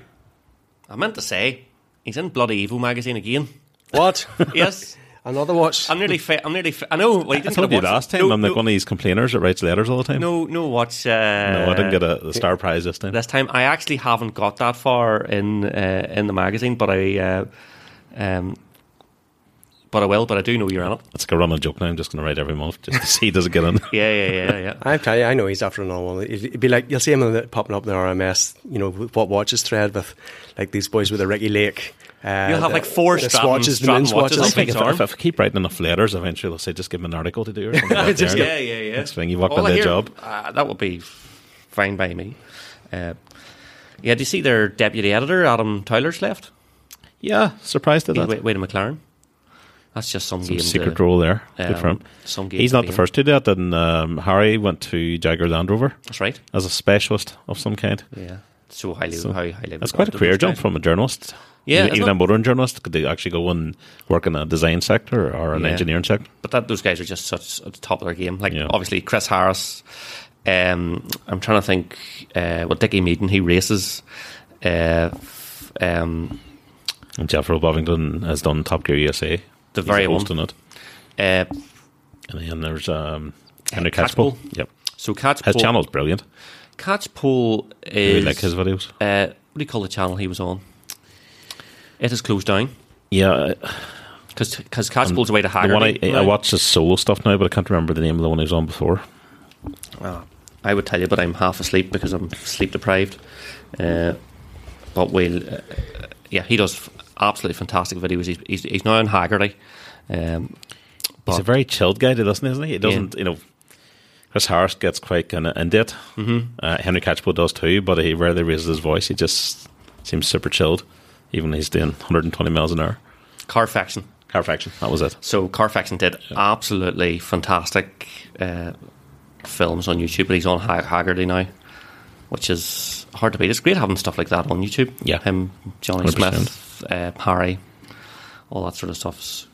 I meant to say he's in Bloody Evo magazine again. What? Yes, Another watch. I'm nearly. Fa- I'm nearly. Fa- I know. Well, he I didn't told get a you watch. last time. No, I'm like one of these complainers that writes letters all the time. no, no watch. Uh, No, I didn't get a the star prize this time. this time. I actually haven't got that far in uh, in the magazine, but I uh, um, but I will. But I do know you're on it. It's like a running joke now. I'm just going to write every month just to see he does it get in. Yeah, yeah, yeah, yeah. I tell you, I know he's after another one. It'd be like you'll see him in the, popping up in the RMS. You know what watches thread with like these boys with the Ricky Lake. Uh, You'll have, the- like, four the Stratton- swatches, the Stratton min watches. I think. if, arm. if, if I keep writing enough letters, eventually they'll say, just give me an article to do or something. like Just yeah, yeah, yeah. Next thing you've walked All on I job. Uh, that would be fine by me. Uh, yeah, do you see their deputy editor, Adam Towler's left? Yeah, surprised at He's that. Wait, wait a McLaren. That's just some, Some game. secret to, role there. Good for um, him. Some game He's not the in. first to do that. And um, Harry went to Jaguar Land Rover That's right. as a specialist of some kind. Yeah. So highly, So, how highly. That's quite a career jump from a journalist. Yeah, even, even a motoring journalist could they actually go and work in a design sector or an Yeah. engineering sector. But that those guys are just such at the top of their game. Like Yeah. obviously Chris Harris. Um, I'm trying to think. Uh, well, Dickie Meaden he races. Uh, um, And Jethro Bovingdon has done Top Gear USA. The He's very one. hosting it. uh, And then there's um, Henry Catchpole. Catchpole. Yep. so Catch His channel's brilliant. Catchpole I is really like his videos. uh, what do you call the channel he was on? It is closed down Yeah, because because Catch away to the Hagerty. one I, I now. watch his solo stuff now, but I can't remember the name of the one he was on before. I would tell you, but I'm half asleep because I'm sleep deprived. Uh, but we'll, uh, yeah, he does absolutely fantastic videos. He's, he's, he's now in Hagerty. Um, He's a very chilled guy, to listen, isn't he? He doesn't, you know. Chris Harris gets quite kind of into it. Mm-hmm. Uh, Henry Catchpole does too, but he rarely raises his voice. He just seems super chilled, even when he's doing 120 miles an hour. Carfaction. Carfaction, that was it. So Carfaction did absolutely fantastic uh, films on YouTube, but he's on ha- Hagerty now, which is hard to beat. It's great having stuff like that on YouTube. Yeah. him, Johnny 100%. Smith, uh, Harry, all that sort of stuff.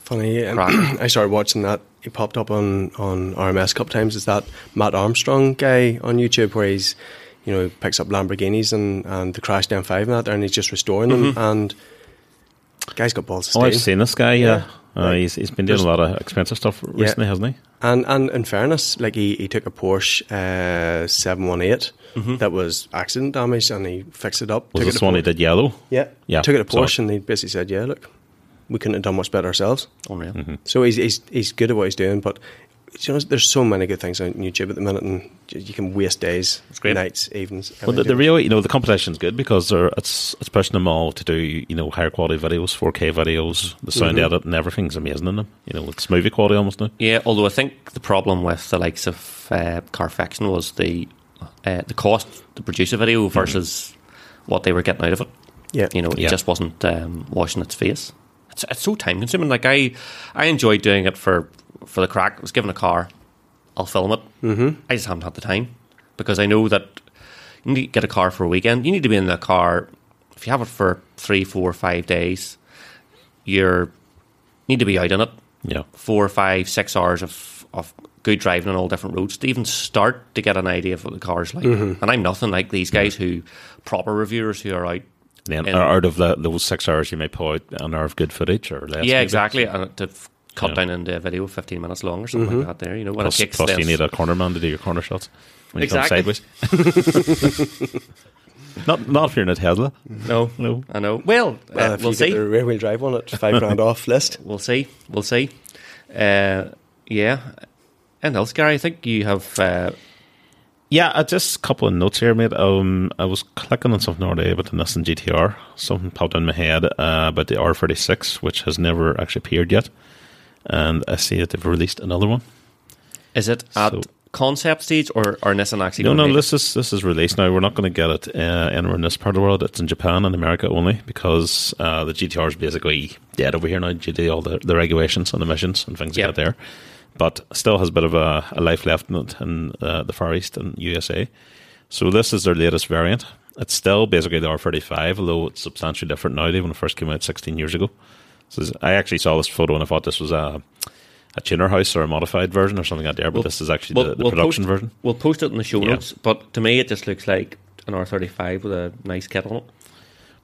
Funny, I started watching that. He popped up on, on RMS a couple times. Is that Matt Armstrong guy on YouTube where he's, you know, picks up Lamborghinis and, and the Crash Down 5 and that, and he's just restoring them. And guy's got balls of Oh. I've seen this guy, yeah. Yeah. Uh, he's, he's been doing a lot of expensive stuff recently, hasn't he? And and in fairness, like he, he took a Porsche uh, 718 that was accident damaged and he fixed it up. Was took this it to one he did yellow? Yeah. Yeah, Took it to saw Porsche and he basically said, yeah, look, we couldn't have done much better ourselves. Unreal. Mm-hmm. So he's, he's, he's good at what he's doing, but you know, there's so many good things on YouTube at the minute and you can waste days, great. nights, evenings. Well, the, the real, you know, the competition's good because they're, it's it's pushing them all to do, you know, higher quality videos, 4K videos, the sound Mm-hmm. edit, and everything's amazing in them. You know, it's movie quality almost now. Yeah, although I think the problem with the likes of uh, Carfaction was the uh, the cost to produce a video versus what they were getting out of it. yeah. You know, it Yeah. just wasn't um, washing its face. It's, it's so time consuming. Like I, I enjoyed doing it for for the crack. I was given a car, I'll film it. Mm-hmm. I just haven't had the time because I know that you need to get a car for a weekend. You need to be in the car. If you have it for three, four, five days, you're need to be out in it Yeah. four, five, six hours of, of good driving on all different roads to even start to get an idea of what the car's like. And I'm nothing like these guys who proper reviewers who are out. Then out of the, those six hours, you may pull out an hour of good footage or less. yeah, maybe. exactly. And to f- cut Yeah. down into a video 15 minutes long or something like that there, you know, when Plus, it kicks plus you need a corner man to do your corner shots when you Exactly. come sideways. not not if you're in a Tesla. No, No. I know. Well, Well, uh, if we'll you get see. the rear wheel drive one at five grand off list. We'll see. We'll see. Uh, yeah. And else, Gary, I think you have. Uh, Yeah, uh, just a couple of notes here, mate. Um, I was clicking on something the other day about the Nissan GTR. Something popped in my head uh, about the R36, which has never actually appeared yet. And I see that they've released another one. is it at So- concept stage or, are Nissan actually? No, no, this is this is released now. We're not going to get it uh, anywhere in this part of the world. It's in Japan and America only because uh, the GTR is basically dead over here now due to all the, the regulations and emissions and things Yep. like that there. But still has a bit of a, a life left in it in uh, the Far East and USA. So this is their latest variant. It's still basically the R35, although it's substantially different now than when it first came out 16 years ago. I actually saw this photo and I thought this was a, a tuner house or a modified version or something like that there, but We'll- this is actually we'll- the, the we'll production post, version. We'll post it in the show Yeah. notes, but to me, it just looks like an R35 with a nice kit on it.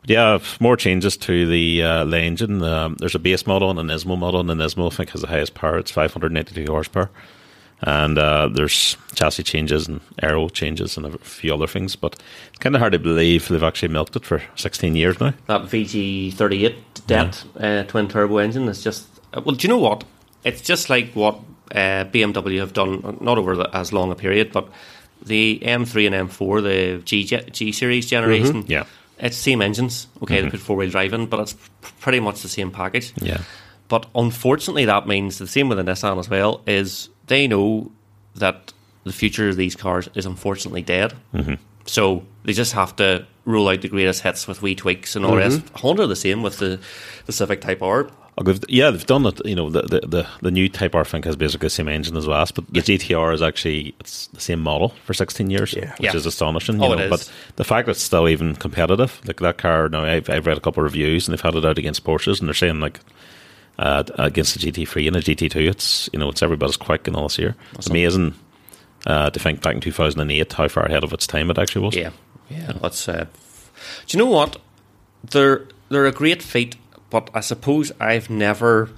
But Yeah, more changes to the uh, the engine. Um, there's a base model and an Nismo model, and the Nismo I think has the highest power. It's 582 horsepower, and uh, there's chassis changes and aero changes and a few other things. But it's kind of hard to believe they've actually milked it for 16 years now. That VR38 Det uh, twin turbo engine is just. Uh, well, do you know what? It's just like what uh, BMW have done, not over the, as long a period, but the M3 and M4, the G, G series generation. Yeah. It's same engines. Okay, they put four wheel drive in, but it's pretty much the same package. Yeah, But unfortunately, that means the same with the Nissan as well. Is they know that the future of these cars is unfortunately dead. Mm-hmm. So they just have to roll out the greatest hits with wee tweaks and all the rest. Honda the same with the, the Civic Type R. Oh, they've, yeah, they've done it. You know, the the, the, the new Type R think has basically the same engine as last, but the GTR is actually it's the same model for 16 years, Yeah. which Yeah. is astonishing. You Oh, know, it is. but the fact that it's still even competitive, like that car. Now, I've, I've read a couple of reviews and they've had it out against Porsches, and they're saying like uh, against the GT3 and the GT2, it's you know it's everybody's quick and all this here. It's amazing uh, to think back in 2008 how far ahead of its time it actually was. Yeah, yeah. That's. Uh, do you know what? They're they're a great feat, but I suppose I've never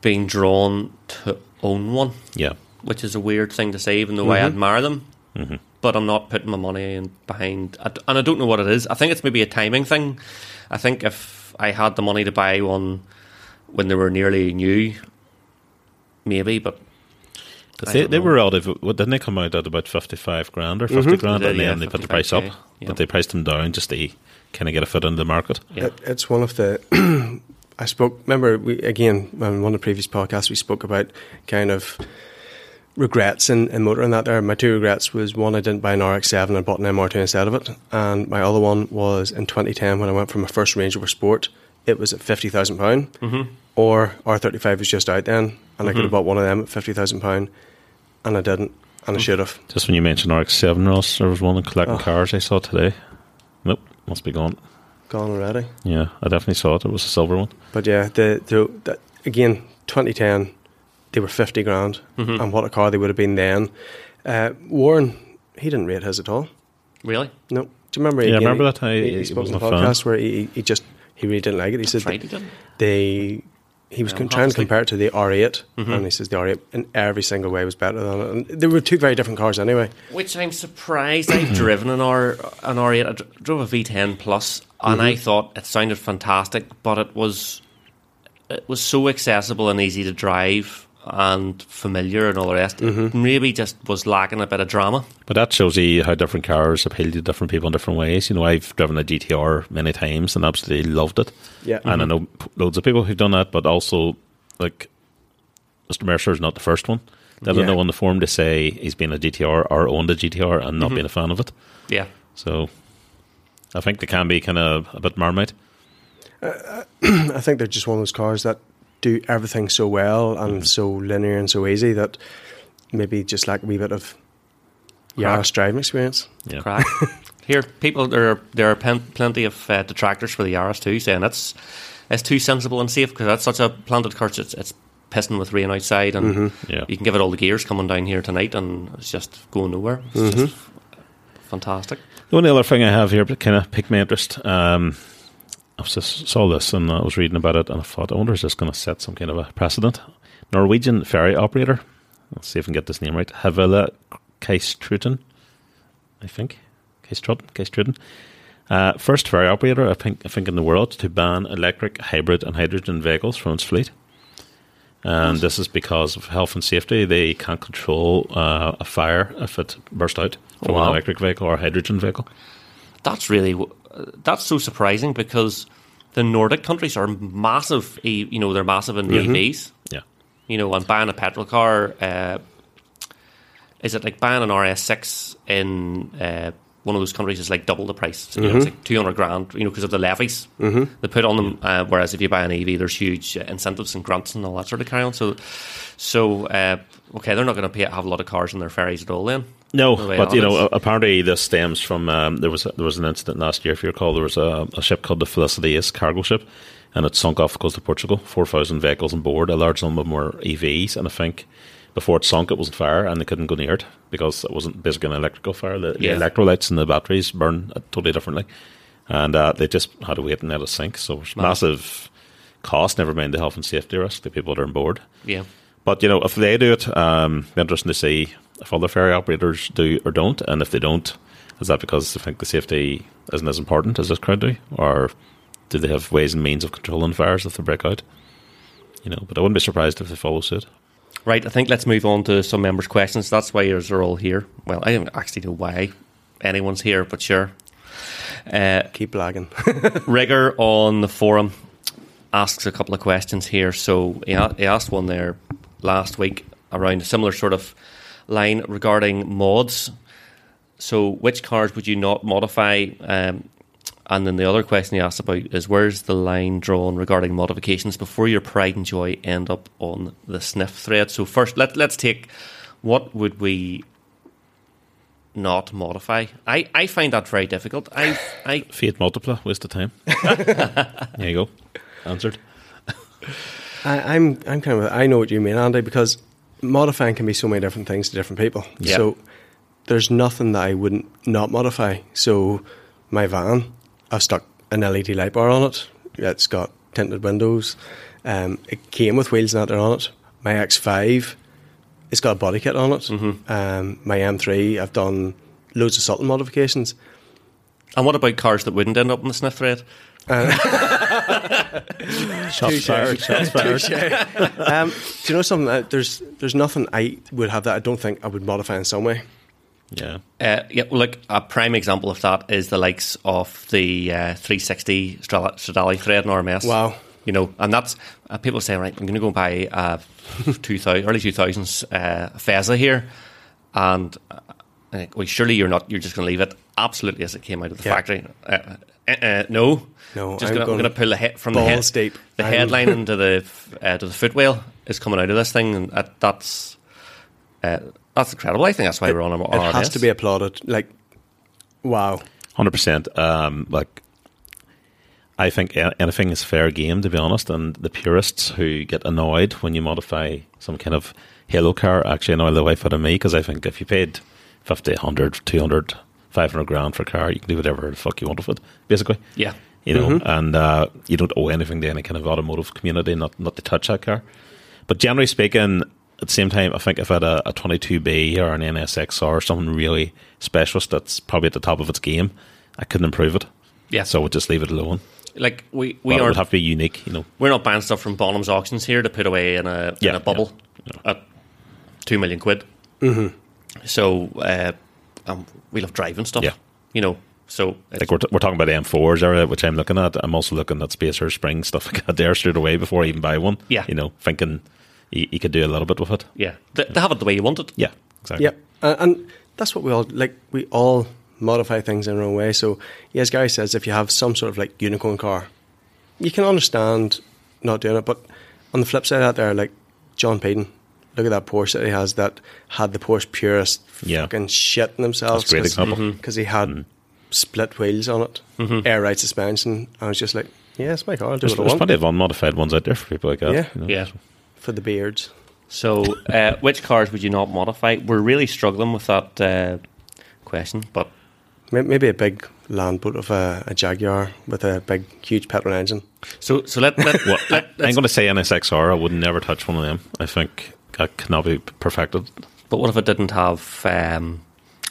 been drawn to own one. yeah. which is a weird thing to say, even though I admire them. But I'm not putting my money in behind, and I don't know what it is. I think it's maybe a timing thing. I think if I had the money to buy one when they were nearly new, maybe. But They, don't they know. were relative. What didn't they come out at about fifty-five grand or 50 mm-hmm. grand, They did, and then yeah, they put the price up, 55K, yeah. but they priced them down just to kind of get a foot in the market. yeah, It, it's one of the. I spoke. Remember, we again on one of the previous podcasts we spoke about kind of regrets in, in motor and that. There, my two regrets was one I didn't buy an RX-7 and bought an MR2 instead of it, and my other one was in 2010 when I went for my first Range Rover Sport. It was at fifty thousand pound, Mm-hmm. or R35 was just out then, and I could have bought one of them at fifty thousand pound, and I didn't, and I should have. Just when you mentioned RX-7, Ross, there was one in collecting Oh. cars I saw today. Nope, must be gone. Gone already. Yeah, I definitely saw it. It was a silver one. But yeah, the, the, the again, 2010, they were 50 grand, Mm-hmm. and what a car they would have been then. Uh, Warren, he didn't rate his at all. really. No, do you remember? Yeah, I again, remember that. I- he, he he spoke in the wasn't fan. podcast where he, he- he just he really didn't like it. He said Tried that to do it. they he was Yeah, trying to compare it to the R8, Mm-hmm. and he says the R8 in every single way was better than it. And they were two very different cars anyway. Which I'm surprised. I've driven an R an R8. I drove a V10 Plus, and I thought it sounded fantastic, but it was it was so accessible and easy to drive and familiar and all the rest. It mm-hmm. maybe just was lacking a bit of drama. But that shows you how different cars appeal to different people in different ways. You know, I've driven a GTR many times and absolutely loved it. Yeah. And I mm-hmm. know loads of people who've done that, but also, like, Mr. Mercer is not the first one. They don't Yeah. know on the form to say he's been a GTR or owned a GTR and not mm-hmm. been a fan of it. Yeah. So I think they can be kind of a bit marmite. Uh, uh, I think they're just one of those cars that do everything so well and Mm-hmm. so linear and so easy that maybe just like a wee bit of Crack. Yaris driving experience. Yeah. Crack. Here, people there are there are pen, plenty of uh, detractors for the Yaris too, saying it's it's too sensible and safe because that's such a planted car. It's it's pissing with rain outside, and Mm-hmm. Yeah. you can give it all the gears coming down here tonight, and it's just going nowhere. It's Mm-hmm. just fantastic. The only other thing I have here that kind of piqued my interest, um, I just saw this and I was reading about it and I thought, I wonder is this going to set some kind of a precedent? Norwegian ferry operator. Let's see if I can get this name right. Havila Kystruten, I think. Kystruten. Kystruten. Uh, first ferry operator, I think, I think, in the world to ban electric, hybrid, and hydrogen vehicles from its fleet. And this is because of health and safety. They can't control uh, a fire if it bursts out from Wow. an electric vehicle or a hydrogen vehicle. That's really that's so surprising because the Nordic countries are massive. e- You know, they're massive in EVs. Yeah. You know, and buying a petrol car. Uh, is it like buying an RS6 in uh, one of those countries is like double the price? So, you know, it's like two hundred grand. You know, because of the levies they put on them. Uh, whereas if you buy an EV, there's huge uh, incentives and grants and all that sort of carry on. So, so uh, okay, they're not going to pay have a lot of cars in their ferries at all. Then No, but you know, apparently this stems from um, there was a, there was an incident last year. If you recall, there was a, a ship called the Felicity Ace cargo ship, and it sunk off the coast of Portugal. Four thousand vehicles on board. A large number of them were EVs, and I think before it sunk, it was on fire, and they couldn't go near it because it wasn't basically an electrical fire. The, Yeah. the electrolytes and the batteries burn totally differently, and uh, they just had to wait and let it sink. So it's massive cost. Never mind the health and safety risk to people that are on board. yeah. But you know, if they do it, um, interesting to see if other ferry operators do or don't, and if they don't, is that because they think the safety isn't as important as this crowd do, or do they have ways and means of controlling fires if they break out? You know, but I wouldn't be surprised if they follow suit. Right, I think let's move on to some members' questions. That's why yours are all here. Well, I don't actually know why anyone's here, but sure. Uh, Keep lagging. Rigger on the forum asks a couple of questions here. So he, a- he asked one there last week around a similar sort of line regarding mods. So, which cars would you not modify? Um, and then the other question he asked about is where's the line drawn regarding modifications before your pride and joy end up on the sniff thread? So, first, let, let's take what would we not modify? I, I find that very difficult. I, I Fate multiply, waste of time. there you go, answered. I, I'm I'm kind of I know what you mean, Andy, because modifying can be so many different things to different people. Yeah. So there's nothing that I wouldn't not modify. So my van, I've stuck an LED light bar on it. It's got tinted windows. Um, it came with wheels and that are on it. My X5, it's got a body kit on it. Um, my M3, I've done loads of subtle modifications. And what about cars that wouldn't end up in the sniff thread? Shots fired. Shots fired. um, do you know something? Uh, there's there's nothing I would have that I don't think I would modify in some way. Yeah, Uh, yeah, well, look, a prime example of that is the likes of the uh, 360 Strada- Stradale thread in RMS. Wow. You know, and that's uh, people say, right, I'm going to go buy a 2000, early 2000s uh, Fezza here. And uh, I think, well, surely you're not, you're just going to leave it absolutely as it came out of the Yeah. factory. Uh, uh, uh, no. No, just I'm gonna, going going to pull the head from the head. deep. The I'm- headline into the f- uh, to the footwell is coming out of this thing, and that, that's uh, that's incredible. I think that's why we're on our It has RRS. to be applauded. Like, wow. hundred percent. Um, like, I think anything is fair game, to be honest. And the purists who get annoyed when you modify some kind of Halo car actually annoy the wife out of me because I think if you paid 50, 100, 200, 500 grand for a car, you can do whatever the fuck you want with it, basically. Yeah. You know, and uh, you don't owe anything to any kind of automotive community, not not to touch that car. But generally speaking, at the same time, I think if I had a, a 22B or an NSX or something really specialist that's probably at the top of its game, I couldn't improve it. Yeah. So I would just leave it alone. Like we But we it would aren't have to be unique, you know. we're not buying stuff from Bonham's auctions here to put away in a in Yeah, a bubble yeah, at two million quid. Mm-hmm. So uh, um, we love driving stuff. Yeah. You know. So it's, Like we're, t- we're talking about the M4s, area, which I'm looking at. I'm also looking at Spacer Spring stuff like that there straight away before I even buy one. Yeah. You know, thinking you, you could do a little bit with it. yeah, they, they have it the way you want it. Yeah, exactly. Yeah. Uh, and that's what we all like. We all modify things in our own way. So, yeah, as Gary says, if you have some sort of like unicorn car, you can understand not doing it. But on the flip side out there, like John Payton, look at that Porsche that he has that had the Porsche purists Yeah. fucking shitting themselves. That's a great example. Because he had Mm-hmm. split wheels on it, air ride suspension. I was just like, yeah, it's my car. I'll do There's, what I there's want plenty of unmodified ones out there for people like that. Yeah. you know. Yeah. for the beards. So, uh, which cars would you not modify? We're really struggling with that uh, question, but Maybe a big land boat of a, a Jaguar with a big, huge petrol engine. So so let let, Well, I, let I'm going to say NSXR. I would never touch one of them. I think that cannot be perfected. But what if it didn't have um,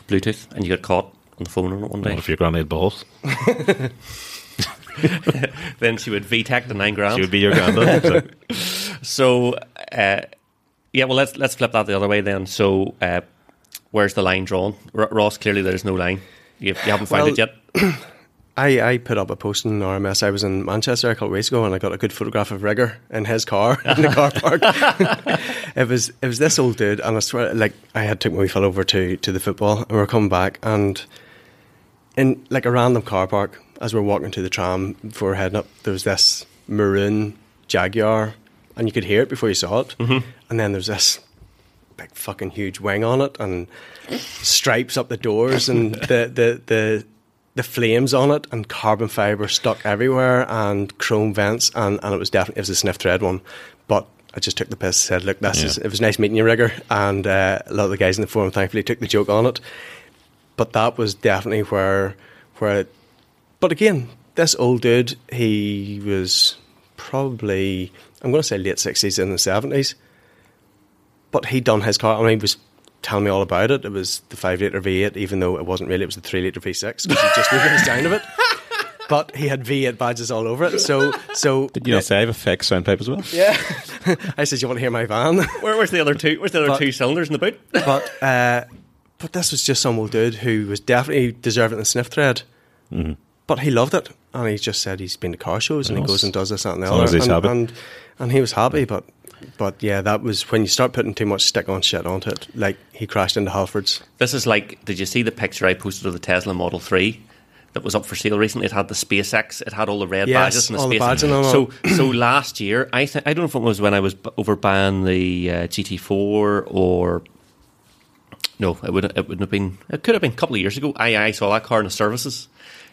Bluetooth and you got caught on the phone on it one What if your granddad balls? then she would VTEC the nine grand. She would be your granddad. So, So, uh, yeah, well, let's let's flip that the other way then. So, uh, where's the line drawn? R- Ross, clearly there's no line. You, you haven't found Well- it yet. I, I put up a post in RMS. I was in Manchester a couple of weeks ago, and I got a good photograph of Rigger in his car in the car park. it was it was this old dude, and I swear, like I had took my wee over to to the football, and we're coming back, and in like a random car park, as we are walking to the tram before we're heading up, there was this maroon Jaguar, and you could hear it before you saw it, mm-hmm. and then there's this big fucking huge wing on it, and stripes up the doors, and the the the the flames on it and carbon fibre stuck everywhere and chrome vents and, and it was definitely it was a sniff thread one but I just took the piss said look this Yeah. is it was nice meeting you Rigger and uh, a lot of the guys in the forum thankfully took the joke on it but that was definitely where where it, but again this old dude he was probably I'm going to say late 60s in the 70s but he'd done his car. I mean, he was telling me all about it. It was the five litre V8, even though it wasn't really. It was the three litre V6 because he just knew the sound of it. But he had V8 badges all over it. So, so did you not say I have a fake sound pipe as well? yeah. I said, "You want to hear my van?" Where, where's the other two? Where's the other But- two cylinders in the boot? but uh, but this was just some old dude who was definitely deserving the sniff thread. But he loved it, and he just said he's been to car shows and he goes and does this that, and the other. and, and and he was happy, but. But yeah, that was when you start putting too much stick on shit onto it. Like he crashed into Halfords. This is like, did you see the picture I posted of the Tesla Model 3 that was up for sale recently? It had the SpaceX, it had all the red Yes, badges and the all the SpaceX. badges and all so, so last year, I think I don't know if it was when I was b- over buying the uh, GT4 or no, it would it wouldn't have been. It could have been a couple of years ago. I I saw that car in the services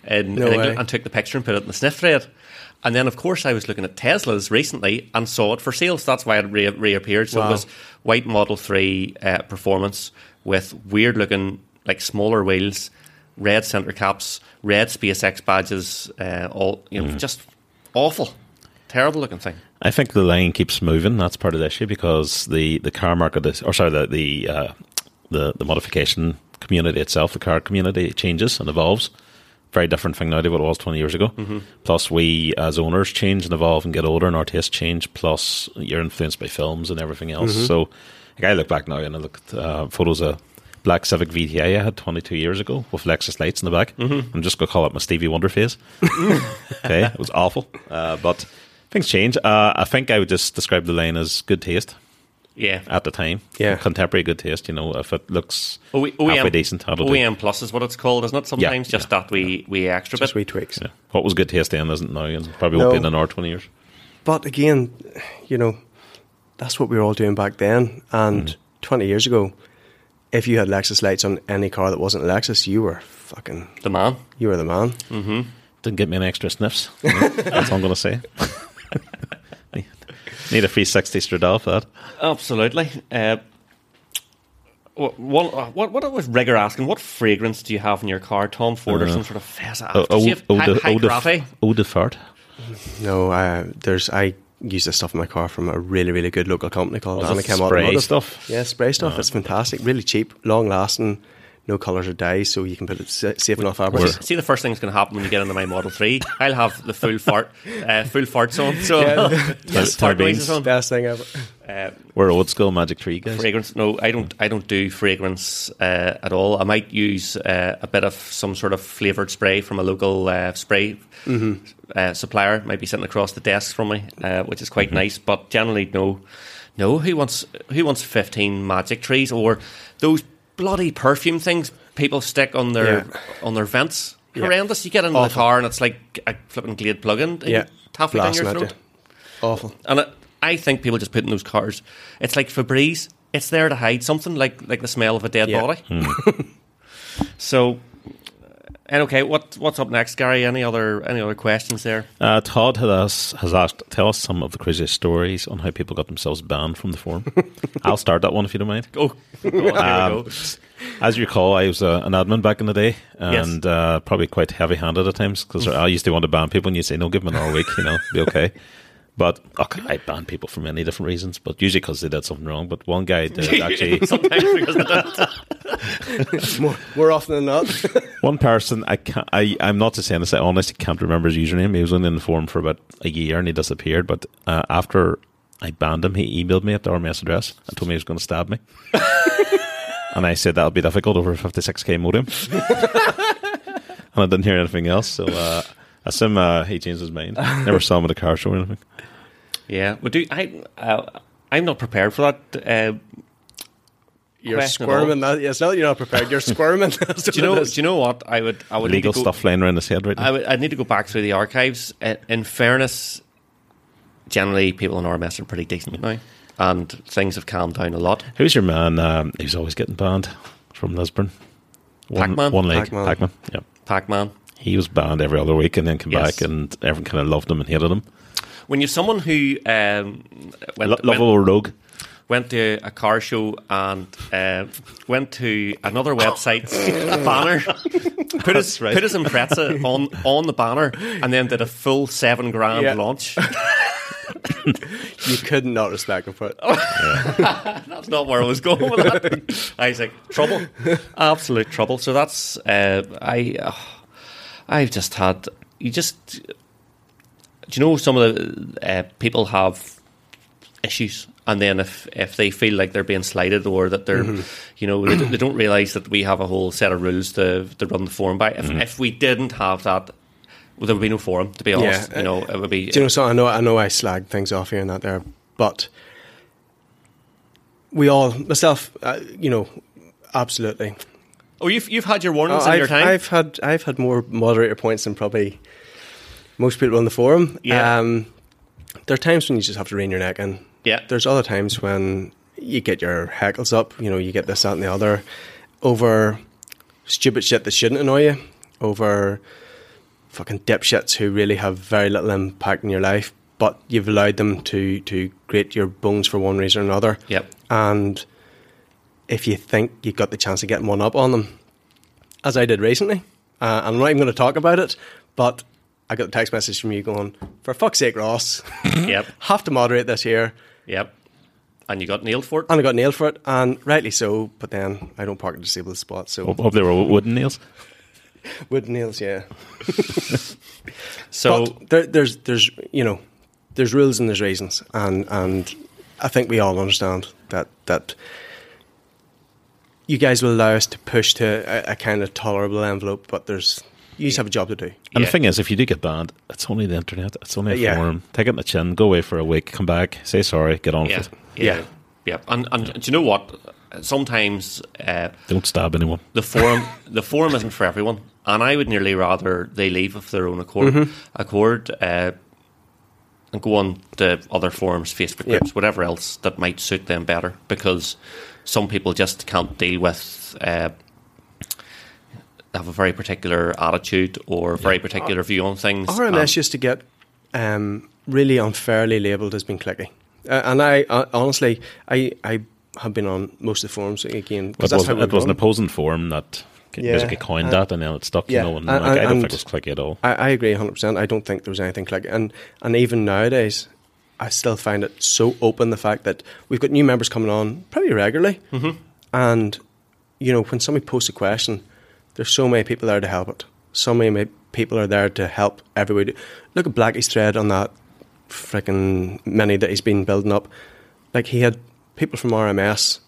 in, No in way. England and took the picture and put it in the sniff thread. And then, of course, I was looking at Teslas recently and saw it for sale. So that's why it re- reappeared. So Wow. it was white Model 3 uh, performance with weird looking, like smaller wheels, red center caps, red SpaceX badges, uh, all, you know, just awful. Terrible looking thing. I think the line keeps moving. That's part of the issue because the, the car market is, or sorry, the the, uh, the the modification community itself, the car community changes and evolves. Very different thing now to what it was twenty years ago. Plus, we as owners change and evolve and get older, and our tastes change. Plus, you're influenced by films and everything else. So, like, I look back now and I look at uh, photos of black Civic VTI I had 22 years ago with Lexus lights in the back. I'm just going to call it my Stevie Wonder face. okay, it was awful, uh, but things change. Uh, I think I would just describe the line as good taste Yeah. at the time. Yeah. contemporary good taste. You know, if it looks O- halfway OEM, decent, that'll do. OEM Plus is what it's called, isn't it? Sometimes just yeah, that we we extra Just bit. wee tweaks. Yeah. What was good taste then isn't now, and probably won't be in No. another 20 years. But again, you know, that's what we were all doing back then. And Mm. 20 years ago, if you had Lexus lights on any car that wasn't Lexus, you were fucking, The man. you were the man. Mm-hmm. Didn't get me an extra sniffs. You know, that's all I'm going to say. Need a free 60 Stradale for that. Absolutely. Uh, what, what, uh, what, what was Rigger asking? What fragrance do you have in your car, Tom Ford, or Uh, some sort of fez Oh, aftershave? oh, High, the, high oh, the, gravity? oh, the fart. No, uh, there's, I use this stuff in my car from a really, really good local company called Oh, is it spray stuff? Yeah, spray stuff. It's fantastic. Really cheap, long lasting, no colours or dyes, so you can put it sa- safe enough fabrics. See, the first thing that's going to happen when you get into my Model 3, I'll have the full fart, uh, full farts on. So, Yeah. yes, fart me noises on. Best thing ever. Uh, We're old school Magic Tree guys. fragrance? No, I don't. I don't do fragrance uh, at all. I might use uh, a bit of some sort of flavored spray from a local uh, spray uh, supplier. Might be sitting across the desk from me, uh, which is quite nice. But generally, no, no. Who wants who wants fifteen magic trees or those bloody perfume things people stick on their Yeah. on their vents? Horrendous. You get into the car and it's like a flipping Glade plug-in. Yeah. it down your at throat. Awful. And it, I think people just put in those cars. It's like Febreze. It's there to hide something, like like the smell of a dead Yeah. body. Hmm. so, And okay, what what's up next, Gary? Any other any other questions there? Uh, Todd has, has asked, tell us some of the craziest stories on how people got themselves banned from the forum. I'll start that one if you don't mind. Oh, oh Um, go. As you recall, I was uh, an admin back in the day, Yes. and uh, probably quite heavy-handed at times because I used to want to ban people, and you say, "No, give them another week, you know, be okay." But okay, I ban people for many different reasons, but usually because they did something wrong. But one guy did actually. Sometimes because they don't. more, more often than not. One person, I can't, I, I'm not just saying this, I honestly can't remember his username. He was only in the forum for about a year and he disappeared. But uh, after I banned him, he emailed me at the RMS address and told me he was going to stab me. and I said that'll be difficult over a 56k modem. and I didn't hear anything else. So uh, I assume uh, he changed his mind. Never saw him at a car show or anything. Yeah, well, do I? Uh, I'm not prepared for that. Uh, You're squirming. That, it's not that you're not prepared. You're squirming. Do you know? Do you know what? I would. I would need Legal to go, stuff flying around his head right now. I would. I need to go back through the archives. In fairness, generally people in RMS are pretty decent now, and things have calmed down a lot. Who's your man? Um, he always getting banned from Lisbon. One, Pac-Man? One leg. Pac-Man. Pac-Man. Yeah. Pac-Man. He was banned every other week and then came Yes. back and everyone kind of loved him and hated him. When you're someone who um, went, Lo- went, lovable rogue. went to a car show and uh, went to another website's banner, put his right. put his impreza on on the banner, and then did a full seven grand Yeah. launch. You could not respect him for it. That's not where I was going with that. I was like, trouble, absolute trouble. So that's uh, I. Uh, I've just had you just. Do you know some of the uh, people have issues, and then if if they feel like they're being slighted or that they're, you know, they, don't- they don't realize that we have a whole set of rules to to run the forum by. If if we didn't have that. Well, there would be no forum, to be honest. Yeah, you know, it would be. Do you know so I know I know I slag things off here and that there, but we all myself, uh, you know, absolutely. Oh, you've you've had your warnings Oh, in your I've, time. I've had I've had more moderator points than probably most people on the forum. Yeah. Um, there are times when you just have to rein your neck in. yeah, There's other times when you get your heckles up. You know, you get this, that, and the other over stupid shit that shouldn't annoy you. Over fucking dipshits who really have very little impact in your life, but you've allowed them to to grate your bones for one reason or another. Yep. And if you think you've got the chance of getting one up on them, as I did recently, uh, I'm not even going to talk about it, but I got a text message from you going, "For fuck's sake, Ross, yep, have to moderate this here." yep. And you got nailed for it. And I got nailed for it, and rightly so. But then I don't park at disabled spots, so Hope, hope they were wooden nails. wooden nails, yeah. So but there, there's, there's, you know, there's rules and there's reasons, and and I think we all understand that that you guys will allow us to push to a, a kind of tolerable envelope, but there's you just have a job to do. And Yeah. the thing is, if you do get banned, it's only the internet. It's only a Yeah. forum. Take it in the chin, go away for a week, come back, say sorry, get on yeah, with it. yeah, Yeah. yeah. And, and do you know what? Sometimes uh, Don't stab anyone. the forum the forum isn't for everyone, and I would nearly rather they leave of their own accord, accord uh, and go on to other forums, Facebook Yeah. groups, whatever else that might suit them better. Because some people just can't deal with. Uh, have a very particular attitude or very particular view on things. RMS and- used to get um, really unfairly labelled as being clicky, uh, and I uh, honestly, I I have been on most of the forums again But because it was, how it was an opposing forum that Yeah, basically coined and- that and then it stuck, yeah, you know, and, and- like, I don't and- think it was clicky at all. I, I agree 100%. I don't think there was anything clicky, And, and even nowadays, I still find it so open the fact that we've got new members coming on pretty regularly. Mm-hmm. And, you know, when somebody posts a question, there's so many people there to help it. So many people are there to help everybody. Look at Blackie's thread on that freaking mini that he's been building up. Like, he had people from RMS,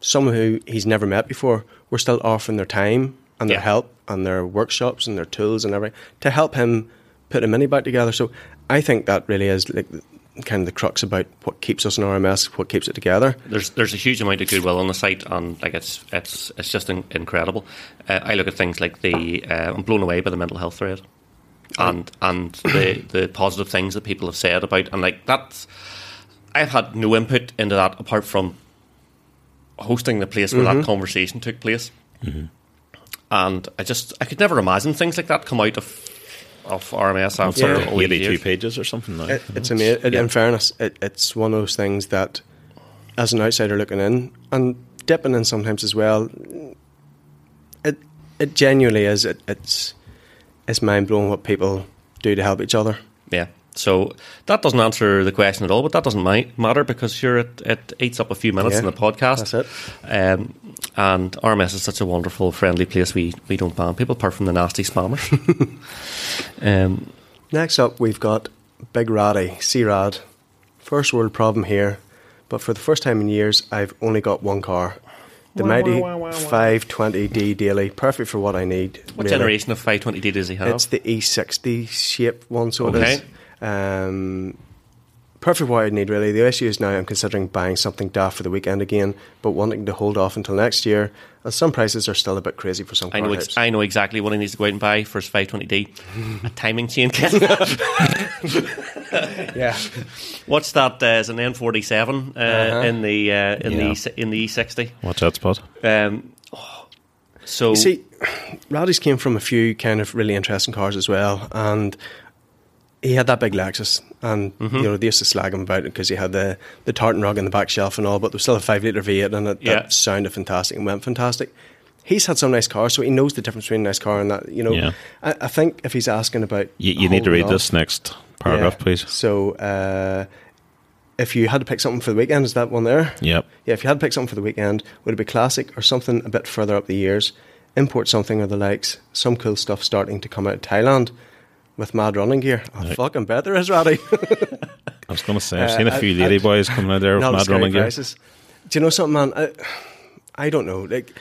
some who he's never met before, were still offering their time and their Yeah. help and their workshops and their tools and everything to help him put a mini bike together. So I think that really is like kind of the crux about what keeps us in RMS, what keeps it together. there's there's a huge amount of goodwill on the site, and like it's it's it's just in, incredible. Uh, I look at things like the uh, I'm blown away by the mental health thread, and and the the positive things that people have said about, and like that's I've had no input into that apart from hosting the place where that conversation took place. and I just I could never imagine things like that come out of of RMS after Yeah. all these eighty-two years. pages or something. Now. It, it's amazing. Yeah. In fairness, it, it's one of those things that, as an outsider looking in and dipping in sometimes as well, it it genuinely is. It, it's it's mind blowing what people do to help each other. Yeah. So that doesn't answer the question at all, but that doesn't mi- matter because sure, it, it eats up a few minutes Yeah, in the podcast. that's it. Um, and RMS is such a wonderful, friendly place. We we don't ban people apart from the nasty spammers. um, Next up, we've got Big Ratty, C-Rad. First world problem here, but for the first time in years, I've only got one car. The mighty 520D Daily, perfect for what I need. what really. generation of 520D does he have? It's the E60 shape one, so Okay. it is. Um, perfect what I need, really. The issue is now I'm considering buying something daft for the weekend again, but wanting to hold off until next year, as some prices are still a bit crazy for some I car know, types. ex- I know exactly what he needs to go out and buy for his 520D. a timing chain kit. yeah, What's that? Uh, is an N47 uh, Uh-huh. in the uh, in Yeah. the in the E60. Watch that spot. Um, oh, so You see, Rowdy's came from a few kind of really interesting cars as well, and he had that big Lexus, and Mm-hmm. you know they used to slag him about it because he had the the tartan rug in the back shelf and all, but there was still a five liter V8 in it Yeah. that sounded fantastic and went fantastic. He's had some nice cars, so he knows the difference between a nice car and that. You know, Yeah. I, I think if he's asking about, You, you need to read off- this next paragraph, Yeah. please. So, uh, if you had to pick something for the weekend, is that one there? Yep. Yeah, if you had to pick something for the weekend, would it be classic or something a bit further up the years? Import something or the likes. Some cool stuff starting to come out of Thailand with mad running gear. I Right. fucking bet there is, Ratty. I was going to say, I've Uh, seen a I- few I- lady boys coming out there with mad scary running gear. prices. Do you know something, man? I, I don't know. Like,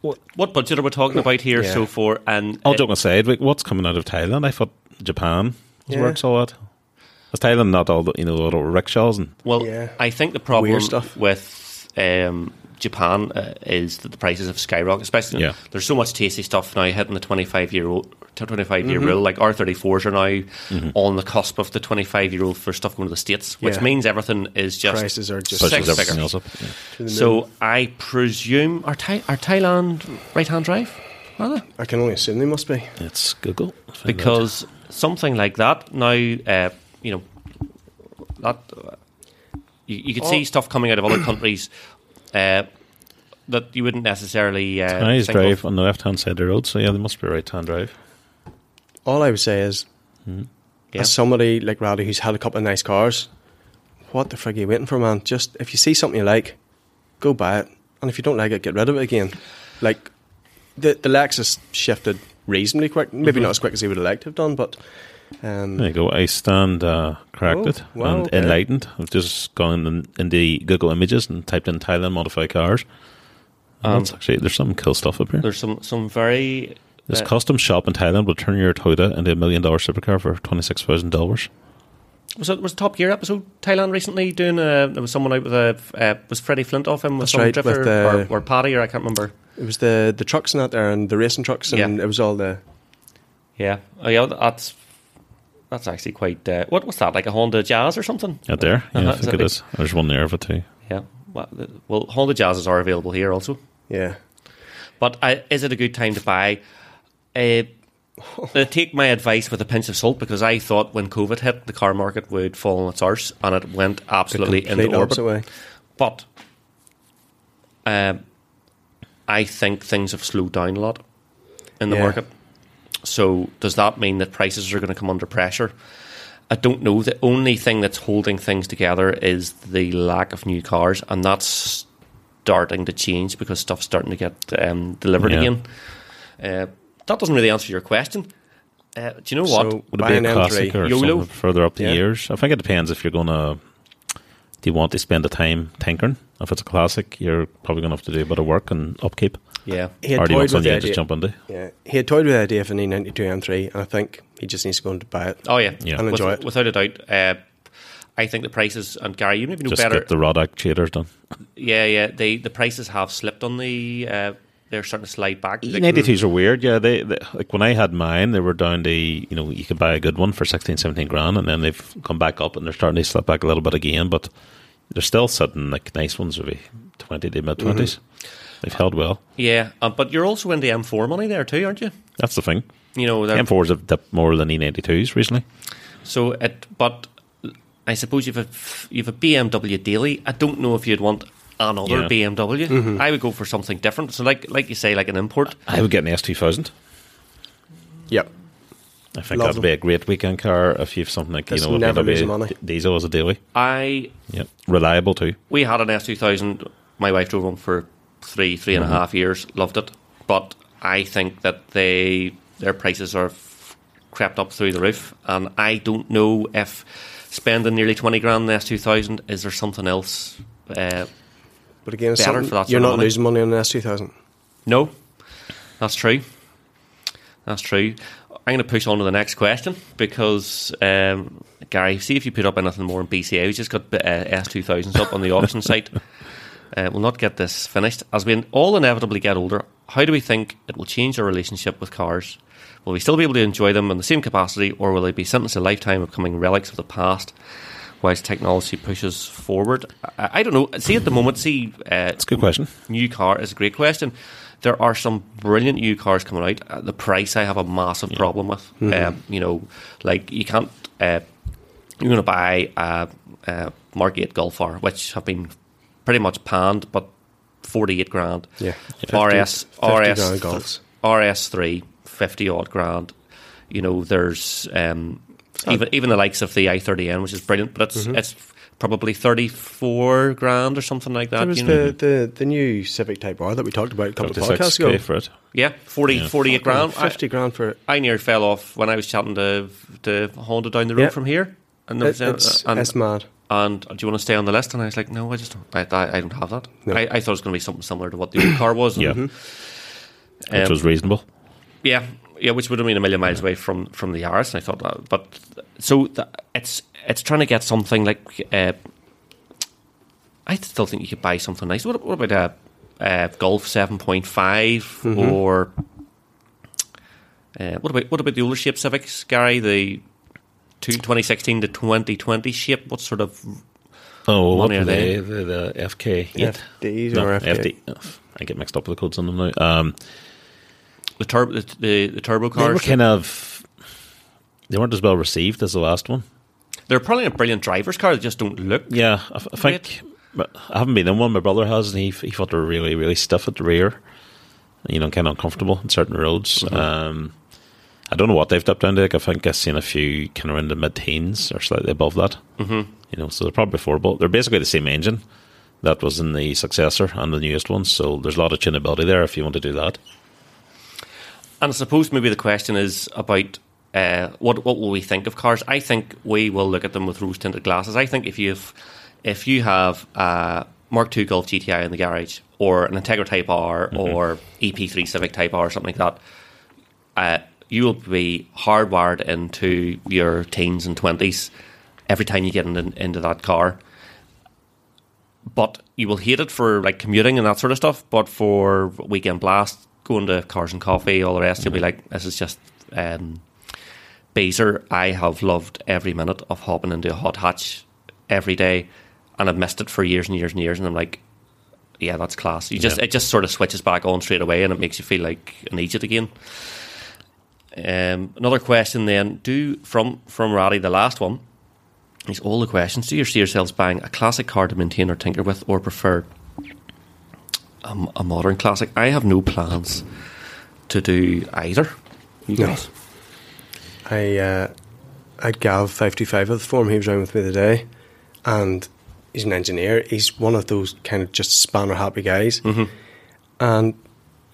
what budget are we talking about here? Yeah. So far? and All uh, joking aside, like, what's coming out of Thailand? I thought Japan was Yeah. where it's all at. Is Thailand not all the, you know, little rickshaws and Well, Yeah. I think the problem Weird stuff. with um, Japan uh, is that the prices have skyrocketed. Especially, Yeah. there's so much tasty stuff now hitting the 25 year old. 25 Mm-hmm. year rule, like R34s are now on the cusp of the 25 year old for stuff going to the States, which Yeah. means everything is just prices are just pushes Six everything figures. up? Yeah. to the moon. So I presume are, Thai, are Thailand right hand drive? Are they? I can only assume they must be. It's Google. Find out. Because something like that now, uh, you know, that uh, you, you could Oh. see stuff coming out of other countries uh, that you wouldn't necessarily. Uh, Chinese think of. drive on the left hand side of the road, so yeah, they must be right hand drive. All I would say is, Yeah. as somebody like Rowdy who's had a couple of nice cars, what the frig are you waiting for, man? Just if you see something you like, go buy it, and if you don't like it, get rid of it again. Like the the Lexus shifted reasonably quick, maybe Mm-hmm. not as quick as he would have liked to have done, but um, There you go. I stand uh, corrected Oh, wow, and okay. enlightened. I've just gone in, in the Google Images and typed in Thailand modified cars. And Um, that's actually there's some cool stuff up here. There's some some very. This uh, custom shop in Thailand will turn your Toyota into a million dollar supercar for twenty six thousand dollars. was it was Top Gear episode Thailand recently doing? A, there was someone out with a uh, was Freddie Flintoff him with That's some right, drifter with the- or, or Paddy or I can't remember. it was the the trucks and that there and the racing trucks and Yeah. it was all the Yeah, oh yeah, that's that's actually quite. Uh, what was that like a Honda Jazz or something? Out there, yeah, Uh-huh, I think that it big? is. There's one there of it too. Yeah, well, the- well, Honda Jazzes are available here also. yeah. But uh, is it a good time to buy? Uh, uh, take my advice with a pinch of salt because I thought when COVID hit, the car market would fall on its arse, and it went absolutely complete into orbit. opposite way. But um, I think things have slowed down a lot in the Yeah. market. So does that mean that prices are going to come under pressure? I don't know. The only thing that's holding things together is the lack of new cars, and that's starting to change because stuff's starting to get um, delivered Yeah. again. Uh, that doesn't really answer your question. Uh, do you know what? So Would it buy be a an classic M3. or YOLO? something further up the Yeah. years? I think it depends if you're going to. Do you want to spend the time tinkering? If it's a classic, you're probably going to have to do a bit of work and upkeep. yeah, He had Or do you want toyed with something the you idea. just jump into? Yeah, he had toyed with the idea of an E92 M3, and I think he just needs to go and buy it. oh yeah, Yeah. And With- enjoy it. without a doubt. Uh, I think the prices and Gary, you maybe know Just better. get the rod actuators done. Yeah, yeah. They the prices have slipped on the. Uh, they're starting to slide back. Like, E92s are weird, yeah. They, they like when I had mine, they were down to you know you could buy a good one for 16, 17 grand, and then they've come back up and they're starting to slip back a little bit again, but they're still sitting like nice ones would be twenty to mid 20s They've held well. Yeah, uh, but you're also in the M4 money there too, aren't you? That's the thing. You know, they're- M4s have dipped more than E92s recently. So it, but I suppose you've a you've a BMW daily. I don't know if you'd want another Yeah. BMW. I would go for something different. So like like you say, like an import. I would get an S2000. Yep. I think Love that'd them. be a great weekend car if you've something like, That's you know, a never BMW money. diesel as a daily. I Yep. Reliable too. we had an S two thousand. My wife drove one for three three and a half years. Loved it, but I think that they their prices are f- crept up through the roof, and I don't know if spending nearly twenty grand in the S two thousand is there something else. Uh, But again, Better for that you're not money. losing money on an S2000. No, that's true. That's true. I'm going to push on to the next question because um, Gary, see if you put up anything more in BCA. We just got uh, S2000s up on the auction site. Uh, we'll not get this finished. As we all inevitably get older, how do we think it will change our relationship with cars? Will we still be able to enjoy them in the same capacity, or will they be sentenced to a lifetime of becoming relics of the past whilst technology pushes forward? I, I don't know. See, at the moment, see, uh, It's a good question. new car is a great question. There are some brilliant new cars coming out. Uh, the price I have a massive problem with. Um, you know, like you can't. Uh, you're going to buy a, a Mark 8 Golf R, which have been pretty much panned, but 48 grand. Yeah. RS, 50 RS, grand golfs. RS3, 50 odd grand. You know, there's um, even even the likes of the i30N, which is brilliant, but it's it's probably 34 grand or something like that. There was you know? the, the, the new Civic Type R that we talked about a couple of podcasts 56k ago. for it. Yeah, 40, Yeah. 48 grand. I, 50 grand for it. I nearly fell off when I was chatting to, to Honda down the road Yeah. from here. And, there it was, uh, it's, and, it's mad. and do you want to stay on the list? And I was like, no, I just don't. I, I, I don't have that. No. I, I thought it was going to be something similar to what the old car was. Yeah. Um, Which was reasonable. yeah, yeah, which would have been a million miles away from, from the Yaris. And I thought that. But so th- it's it's trying to get something like. Uh, I still think you could buy something nice. What, what about a, a Golf 7.5 or. Uh, what about what about the older shape Civics, Gary? The two, 2016 to 2020 shape. What sort of Oh, what Money are they? they? The, the FK. FDs No, or FD. FD. I get mixed up with the codes on them now. Um, the turbo the, the, the turbo they were kind of they weren't as well received as the last one. They're probably a brilliant driver's car. They just don't look. Yeah, I think. But I haven't been in one. My brother has, and he, he thought they were really, really stiff at the rear. You know, kind of uncomfortable in certain roads. Um, I don't know what they've dipped down to. Like, I think I've seen a few kind of in the mid teens or slightly above that. Mm-hmm. You know, so they're probably affordable. They're basically the same engine that was in the successor and the newest one. So there's a lot of tunability there if you want to do that. And I suppose maybe the question is about uh, what what will we think of cars? I think we will look at them with rose tinted glasses. I think if you've if you have a Mark II Golf GTI in the garage or an Integra Type R or EP3 Civic Type R or something like that, uh, you will be hardwired into your teens and twenties every time you get in, into that car. But you will hate it for like commuting and that sort of stuff. But for weekend blast, going to cars and coffee, all the rest, you'll be like, this is just um, Baser. I have loved every minute of hopping into a hot hatch every day, and I've missed it for years and years and years. And I'm like, yeah, that's class. You just Yeah. it just sort of switches back on straight away, and it makes you feel like an idiot again. Um, another question then: Do from from Ratty, the last one. These all the questions. Do you see yourselves buying a classic car to maintain or tinker with, or prefer a, a modern classic? I have no plans to do either. You No. guys? I uh, I had Gav five two five of the form. He was around with me today, and he's an engineer. He's one of those kind of just spanner happy guys, Mm-hmm. and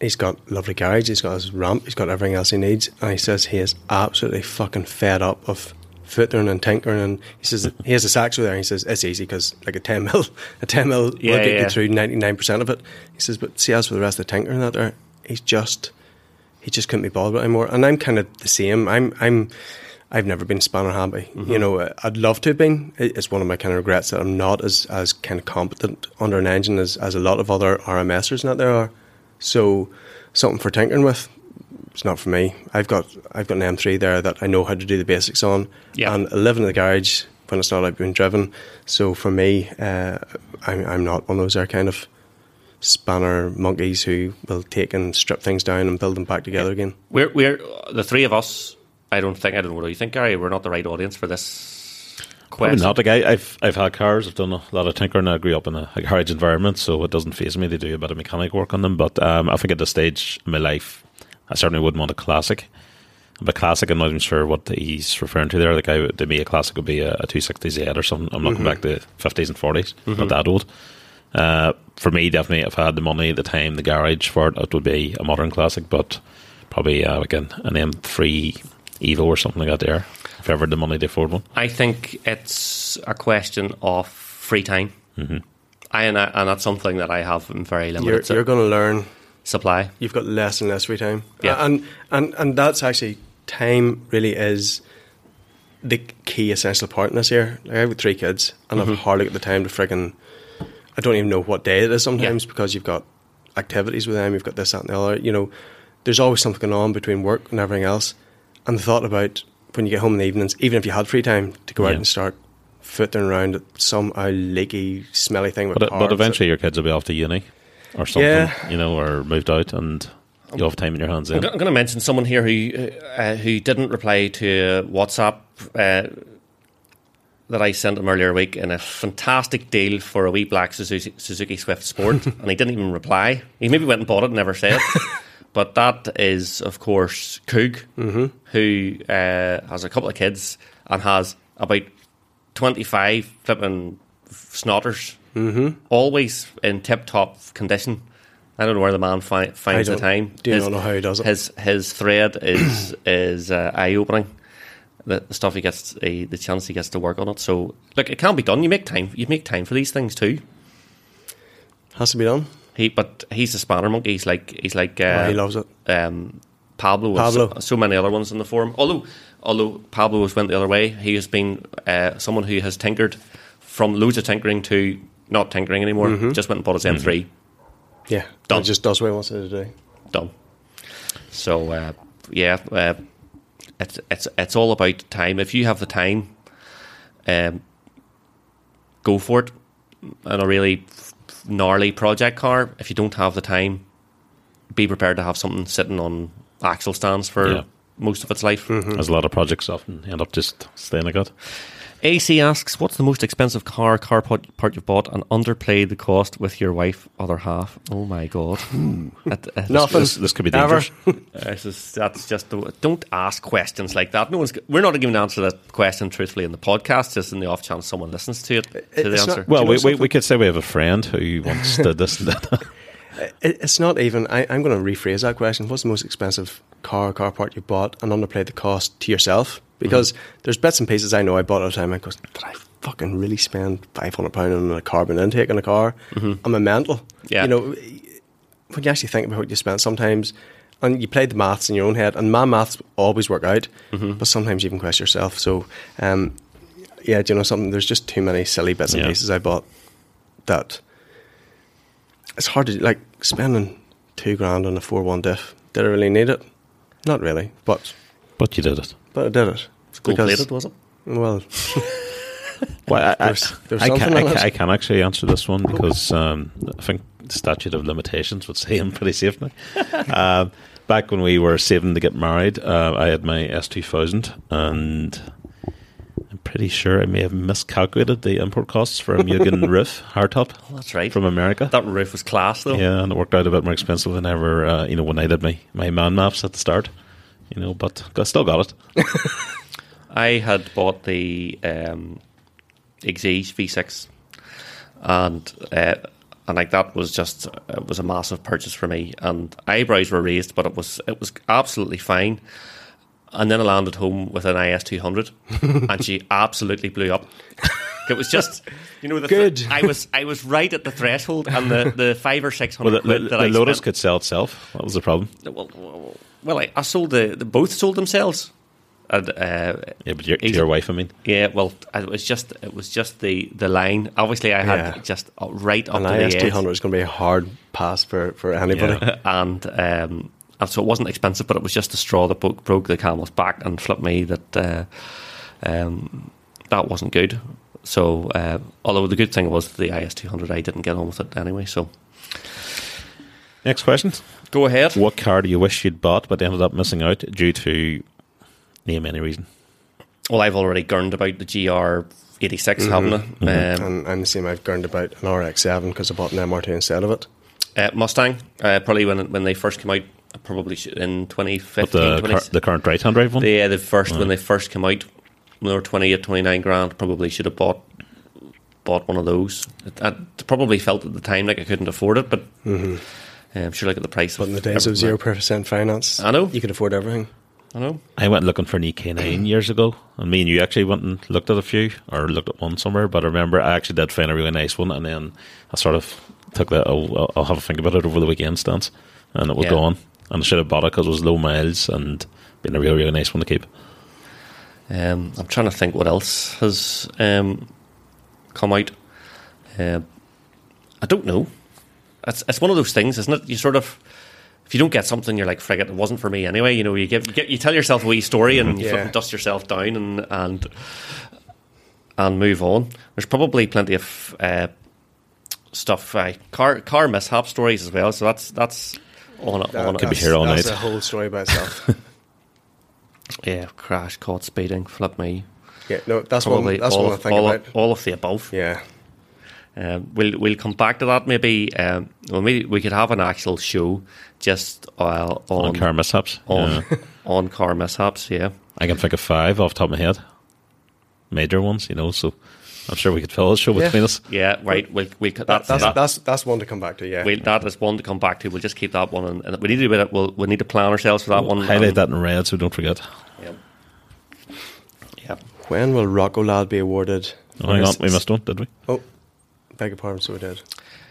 he's got lovely garage. He's got his ramp. He's got everything else he needs, and he says he is absolutely fucking fed up of footering and tinkering. And he says he has a saxo there. And he says it's easy because like a ten mil, a ten mil Yeah, will get yeah. you through ninety nine percent of it. He says, but see, as for the rest of the tinkering that there, he's just he just couldn't be bothered anymore. And I'm kind of the same. I'm I'm I've never been spanner happy. You mm-hmm. know, I'd love to have been. It's one of my kind of regrets that I'm not as as kind of competent under an engine as as a lot of other RMSers that there are. So something for tinkering with. It's not for me. I've got I've got an M3 there that I know how to do the basics on, Yeah. and I live in the garage when it's not out being driven. So for me, uh, I'm I'm not one of those there kind of spanner monkeys who will take and strip things down and build them back together again. We're we're the three of us. I don't think I don't know what you think, Gary. We're not the right audience for this Probably question. not. Like I, I've I've had cars. I've done a lot of tinkering. I grew up in a, a garage environment, so it doesn't phase me to do a bit of mechanic work on them. But um, I think at this stage in my life, I certainly wouldn't want a classic. But classic, I'm not even sure what he's referring to there. Like I, would- to me, a classic would be a, a 260Z or something. I'm looking back to 50s and 40s, not that old. Uh, for me, definitely, if I had the money, the time, the garage for it, it would be a modern classic. But probably uh, like an, an M3 Evo or something like that. There, if ever had the money to afford one. I think it's a question of free time. Mm-hmm. I, and, I, and that's something that I have in very limited You're, you're going to learn. Supply. You've got less and less free time. Yeah. and and and that's actually time. Really is the key essential part in this here. Like I have three kids, and Mm-hmm. I've hardly got the time to friggin' I don't even know what day it is sometimes because you've got activities with them, you've got this, that, and the other. You know, there's always something going on between work and everything else. And the thought about when you get home in the evenings, even if you had free time to go out and start footing around at some uh, leaky, smelly thing with But, but that- eventually, your kids will be off to uni or something, Yeah. you know, or moved out, and you have time in your hands. I'm going to mention someone here who uh, who didn't reply to WhatsApp uh, that I sent him earlier week in a fantastic deal for a wee black Suzuki, Suzuki Swift Sport, and he didn't even reply. He maybe went and bought it and never said. but that is, of course, Coog, who uh, has a couple of kids and has about twenty five flipping snotters, mm-hmm. always in tip top condition. I don't know where the man fi- finds the time. do not know how he does it. His his thread is is uh, eye opening. The, the stuff he gets, uh, the chance he gets to work on it. So look, it can't be done. You make time. You make time for these things too. has to be done. He, but he's a spanner monkey. He's like he's like uh, Oh, he loves it. um, Pablo. Pablo. So, so many other ones in the forum. Although although Pablo has went the other way, he has been uh, someone who has tinkered from loads of tinkering to not tinkering anymore. Mm-hmm. Just went and bought his M3. Yeah, Done. It just does what he wants it to do. done. So uh, yeah, uh, it's it's it's all about time. If you have the time, um, go for it. And a really gnarly project car. If you don't have the time, be prepared to have something sitting on axle stands for Yeah. most of its life. There's a lot of projects often end up just staying like that. AC asks, "What's the most expensive car car part, part you've bought and underplayed the cost with your wife, other half?" Oh my god, That- uh, Nothing. This, this could be Ever. dangerous. This is, that's just the, don't ask questions like that. No one's we're not giving an answer to that question truthfully in the podcast. Just in the off chance someone listens to it to the it's not- answer. Well, you know we, we, we could say we have a friend who once did this and that. It's not even. I, I'm going to rephrase that question. What's the most expensive car car part you bought and underplayed the cost to yourself? Because there's bits and pieces I know I bought at a time. I goes, did I fucking really spend five hundred pound on a carbon intake in a car? I'm a mental? Yeah. You know, when you actually think about what you spent, sometimes. And you played the maths in your own head, and my maths always work out, but sometimes you even question yourself. So, um, yeah, do you know something? There's just too many silly bits and Yeah. pieces I bought that it's hard to like spending two grand on a four one diff. Did I really need it? Not really, but but you did it. Did it. gold plated, was it? Well, Well, I, There's- there's I, can, I, can. I can actually answer this one because um, I think the statute of limitations would say I'm pretty safe now. um, back when we were saving to get married, uh, I had my S2000 and I'm pretty sure I may have miscalculated the import costs for a Mugen roof hardtop Oh, that's right. from America. that roof was class though. Yeah, and it worked out a bit more expensive than ever, uh, you know, when I did my, my man maps at the start. You know, but I still got it. I had bought the um, Exige V6, and uh, and like that was just it was a massive purchase for me. And eyebrows were raised, but it was it was absolutely fine. And then I landed home with an IS two hundred, and she absolutely blew up. It was just, you know, the Good. I was I was right at the threshold, and the, the five or six hundred Well, the, the, that the I Lotus spent, could sell itself. That was the problem. well, well, well, I, I sold the, the both sold themselves. And, uh, Yeah, but your, to your wife, I mean. yeah, well, it was just it was just the the line. Obviously, I had Yeah. just uh, right up an to the IS two edge, is going to be a hard pass for for anybody. Yeah. and um, and so it wasn't expensive, but it was just the straw that broke, broke the camel's back and flipped me that uh, um, that wasn't good. So, uh, although the good thing was the IS two hundred, I didn't get on with it anyway. So, Next question. Go ahead. What car do you wish you'd bought but ended up missing out due to name any reason? Well, I've already gurned about the GR86, haven't I? Um, And I'm the same. I've gurned about an RX-7 because I bought an MR2 instead of it. uh, Mustang, uh, probably when when they first came out, probably in 2015. The, 20 car, the current right hand drive one? the, uh, the first when they first came out, when they were 28, 29 grand, probably should have bought bought one of those. I, I probably felt at the time like I couldn't afford it, but um, I'm sure look at the price. But in the days of zero percent finance, I know. you could afford everything. I know. I went looking for an EK9 years ago, and me and you actually went and looked at a few, or looked at one somewhere. But I remember I actually did find a really nice one, and then I sort of took that. I'll, I'll have a think about it over the weekend stance, and it was Yeah. gone. And I should have bought it because it was low miles and been a really really nice one to keep. Um, I'm trying to think what else has um, come out. Um I don't know. It's it's one of those things, isn't it? You sort of if you don't get something, you're like, "Frig it, it wasn't for me anyway." You know, you give you, get, you tell yourself a wee story and you Yeah. fucking dust yourself down and and and move on. There's probably plenty of uh, stuff, uh, car car mishap stories as well. So that's that's on on Could be here all that's night. a whole story by itself. yeah, crash, caught speeding, flip me. yeah, no, that's one. That's all one I think all, about. all of the above. Yeah, Um, we'll we'll come back to that maybe. Um, well, maybe we could have an actual show just uh, on On car mishaps. on, Yeah. on car mishaps. Yeah, I can think of five off the top of my head. Major ones, you know, so I'm sure we could fill a show Yeah. between us. yeah. Right. We'll, we that, that's that's that, that's that's one to come back to. Yeah, we'll, that is one to come back to. We'll just keep that one, and, and we need to do it. We'll we need to plan ourselves for that one. Highlight and- that in red so don't forget. Yeah. yeah. when will Rocco Lad be awarded? Oh, hang on, we missed one, did we? Oh, beg your pardon. So we did.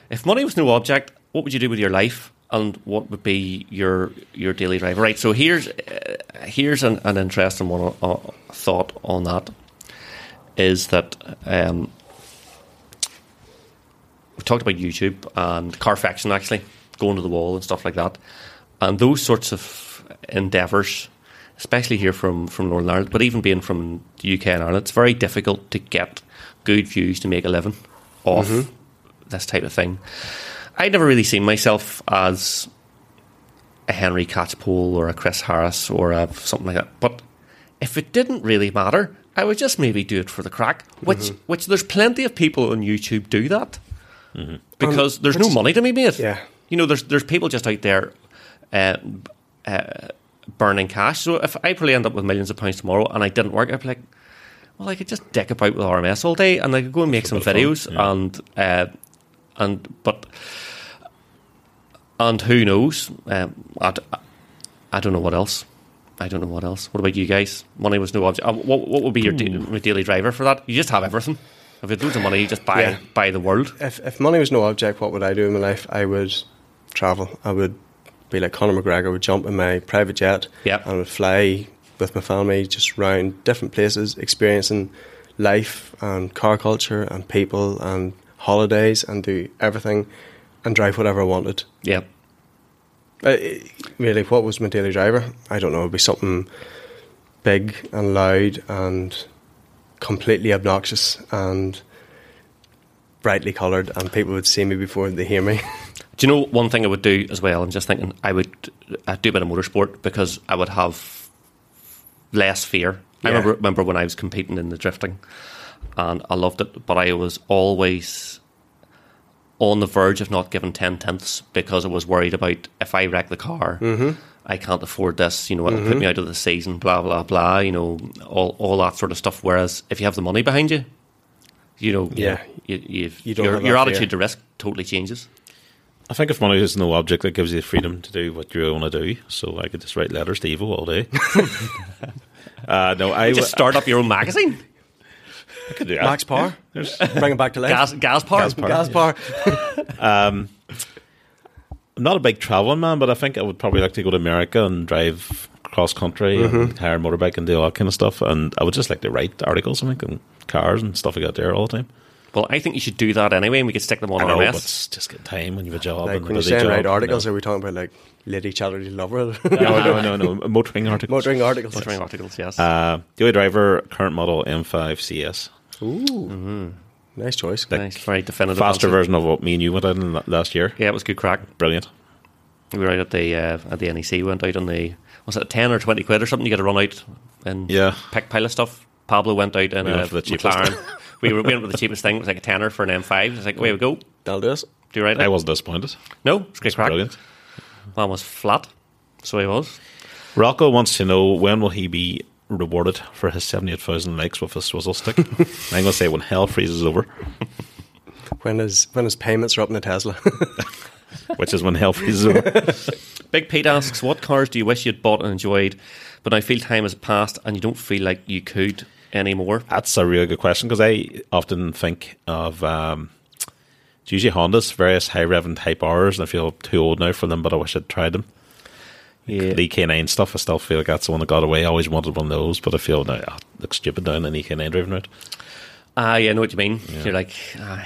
If money was no object, what would you do with your life, and what would be your your daily drive? Right. So here's uh, here's an, an interesting one uh, thought on that is that um, we talked about YouTube and Carfection actually going to the wall and stuff like that, and those sorts of endeavours, especially here from from Northern Ireland, but even being from the UK and Ireland, it's very difficult to get good views to make a living off this type of thing. I'd never really seen myself as a Henry Catchpole or a Chris Harris or a something like that. But if it didn't really matter, I would just maybe do it for the crack. Which, which there's plenty of people on YouTube do that because there's no money to be made. Yeah. you know, there's there's people just out there uh, uh, burning cash. So if I probably end up with millions of pounds tomorrow and I didn't work, I'd be like, well, I could just deck about with RMS all day and I could go and make some videos yeah. and uh, and but and who knows? Um, I, I don't know what else. I don't know what else. What about you guys? Money was no object. Uh, what, what would be your da- daily driver for that? You just have everything. If you had loads of money, you just buy Yeah. buy the world. If if money was no object, what would I do in my life? I would travel. I would be like Conor McGregor. Would jump in my private jet. Yep. And would fly with my family just around different places, experiencing life and car culture and people and holidays and do everything and drive whatever I wanted. Yeah, Uh, really, what was my daily driver? I don't know. It'd be something big and loud and completely obnoxious and brightly coloured, and people would see me before they hear me. Do you know one thing I would do as well? I'm just thinking I would I'd do a bit of motorsport because I would have less fear. I remember remember when I was competing in the drifting, and I loved it, but I was always on the verge of not giving ten tenths because I was worried about if I wreck the car, Mm-hmm. I can't afford this. You know, it'll put me out of the season. Blah blah blah. You know, all all that sort of stuff. Whereas if you have the money behind you, you know, Yeah. you, you've, You don't your your attitude fear. to risk totally changes. I think if money is no object, that gives you the freedom to do what you want to do. So I could just write letters to Evo all day. uh, no, I Just start up your own magazine. I could do that. Max Power, bring it back to life. gas gas power. Gas power. Gas power. I'm not a big traveling man, but I think I would probably like to go to America and drive cross country and hire a motorbike and do all that kind of stuff. And I would just like to write articles, I think, and cars and stuff like that there all the time. Well, I think you should do that anyway, and we could stick them on I our know, but mess. just get time when you have a job. Like and when a you're saying job, write articles, no. are we talking about like Lady Charity Lover? no, no, no, no. Motoring articles. Motoring articles. Motoring articles, yes. Uh, Daily Driver, current model M5 CS. Ooh, nice choice. like nice, very definitive. Faster answer. version of what me and you went out in last year. Yeah, it was good crack. Brilliant. We were out at the uh, at the NEC. Went out on the was it ten or twenty quid or something? You get to run out and Yeah. pick pile of stuff. Pablo went out in We a went for the cheapest. McLaren. we were we went with the cheapest thing. It was like a tenner for an M5. It's like away we go. That'll do us. Do you right? I wasn't disappointed. no, it's great crack. Brilliant. Man was flat. So he was. Rocco wants to know when will he be rewarded for his 78,000 likes with a swizzle stick. I'm going to say when hell freezes over, When his when his payments are up in the Tesla. which is when hell freezes over. Big Pete asks, "What cars do you wish you'd bought and enjoyed, but I feel time has passed and you don't feel like you could anymore?" That's a really good question because I often think of um, it's usually Hondas, various high rev and Type R's, and I feel too old now for them, but I wish I'd tried them. Yeah, The K9 stuff, I still feel like that's the one that got away. I always wanted one of those, but I feel now it looks stupid down an EK9 driving around. ah, yeah, I know what you mean. You're like, ah.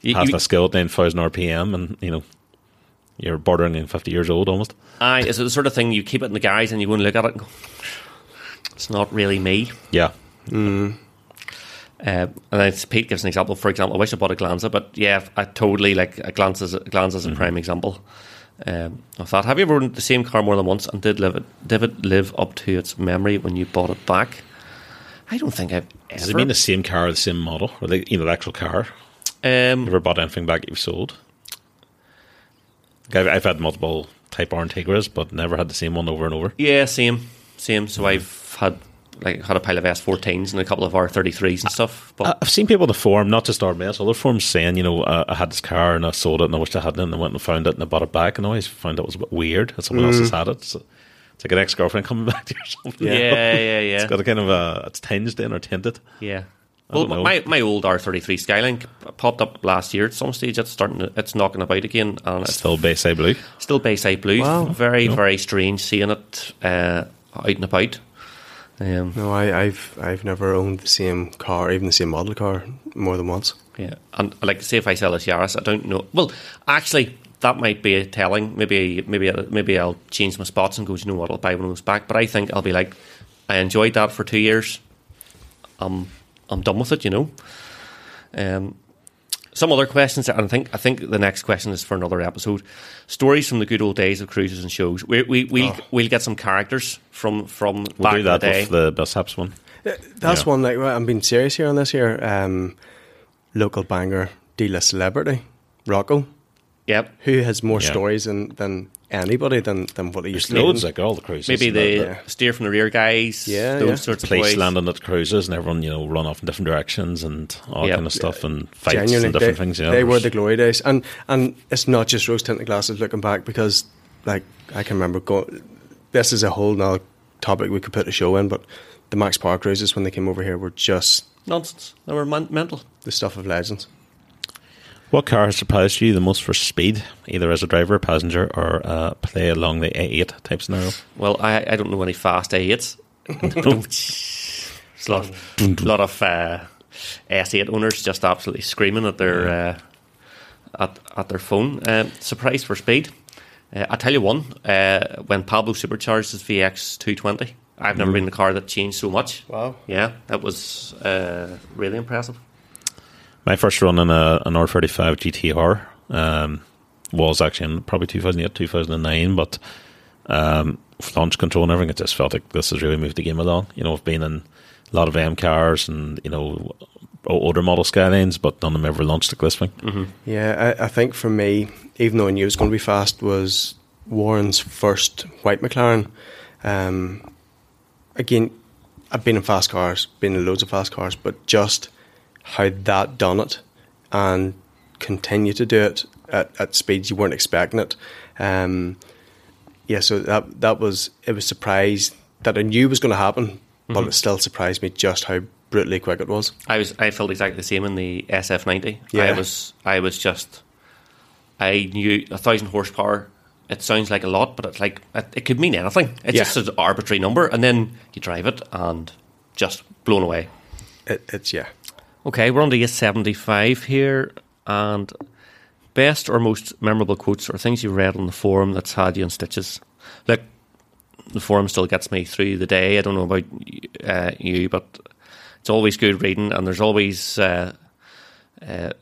You, Past you, a skill at 9,000 RPM, and you know, you're bordering on 50 years old almost. aye, is it the sort of thing you keep it in the garage and you go and look at it and go, "It's not really me." Yeah. Uh, and then Pete gives an example. For example, I wish I bought a Glanza, but yeah, I totally like a Glanza. Glanza is a prime example um, of that. Have you ever owned the same car more than once and did live it? Did it live up to its memory when you bought it back? I don't think I've ever. Does it mean the same car, or the same model, or the you know the actual car? um, Never bought anything back that you've sold. I've, I've had multiple Type R Integras, but never had the same one over and over. Yeah, same, same. So I've had like had a pile of S14s and a couple of R33s and stuff. But I- I've seen people in the forum, not just RMS, other forums saying, you know, uh, I had this car and I sold it and I wished I hadn't, and I went and found it and I bought it back, and I always found it was a bit weird that someone else has had it. So it's like an ex girlfriend coming back to you or something. yeah, yeah, yeah, It's got a kind of a, it's tinged in or tinted. yeah. I Well, my, my old R33 Skyline p- popped up last year at some stage. It's starting, to, it's knocking about again, and it's Still Bayside Blue. still Bayside Blue. Wow. Very, very strange seeing it uh, out and about. Um, no, I, I've I've never owned the same car, even the same model car, more than once. Yeah, and like say if I sell this Yaris, I don't know. Well, actually, that might be a telling. Maybe, maybe, maybe I'll change my spots and go. You know what? I'll buy one of those back. But I think I'll be like, I enjoyed that for two years. I'm, I'm done with it. You know. Um, some other questions, and I think I think the next question is for another episode. Stories from the good old days of cruises and shows. We we we'll, we'll get some characters from from We'll back do in the that day. with the Bishops one. That's Yeah. one like well, I'm being serious here on this here. Um, local banger, D-list celebrity, Rocco, yep. who has more Yeah. stories than, than anybody than, than what he used There's to. loads, like all the cruises. Maybe and the Yeah. steer from the rear guys. Yeah, those yeah. sorts of police boys. landing at cruises and everyone, you know, run off in different directions and all Yep. kind of stuff and fights Genuinely, and different they, things. Yeah, they were the glory days, and and it's not just rose tinted glasses looking back because, like, I can remember going. This is a whole now topic we could put a show in, but the Max Power cruises when they came over here were just nonsense. They were man- mental. the stuff of legends. What car has surprised you the most for speed, either as a driver, passenger, or uh, play along the A8 type scenario? Well, I, I don't know any fast A8s. There's a lot, lot of uh, S8 owners just absolutely screaming at their uh, at, at their phone. Um, surprised for speed. Uh, I tell you one. Uh, when Pablo supercharged his VX 220, I've never been in a car that changed so much. Wow. Yeah, that was uh, really impressive. My first run in a, an R35 GTR um, was actually in probably 2008, 2009, but um, with launch control and everything, it just felt like this has really moved the game along. You know, I've been in a lot of M cars and, you know, older model Skylines, but none of them ever launched like this thing. Yeah, I, I think for me, even though I knew it was going to be fast, was Warren's first white McLaren. Um, again, I've been in fast cars, been in loads of fast cars, but just how that done it and continue to do it at, at speeds you weren't expecting it. Um, yeah, so that that was it was surprised that I knew was going to happen, but it still surprised me just how brutally quick it was. I was I felt exactly the same in the SF90. Yeah, I was I was just I knew a thousand horsepower. It sounds like a lot, but it's like it, it could mean anything. It's Yeah. just an arbitrary number, and then you drive it and just blown away. It, it's yeah. Okay, we're on to A75 here, and best or most memorable quotes or things you read on the forum that's had you in stitches. Look, the forum still gets me through the day. I don't know about uh, you, but it's always good reading, and there's always uh, uh,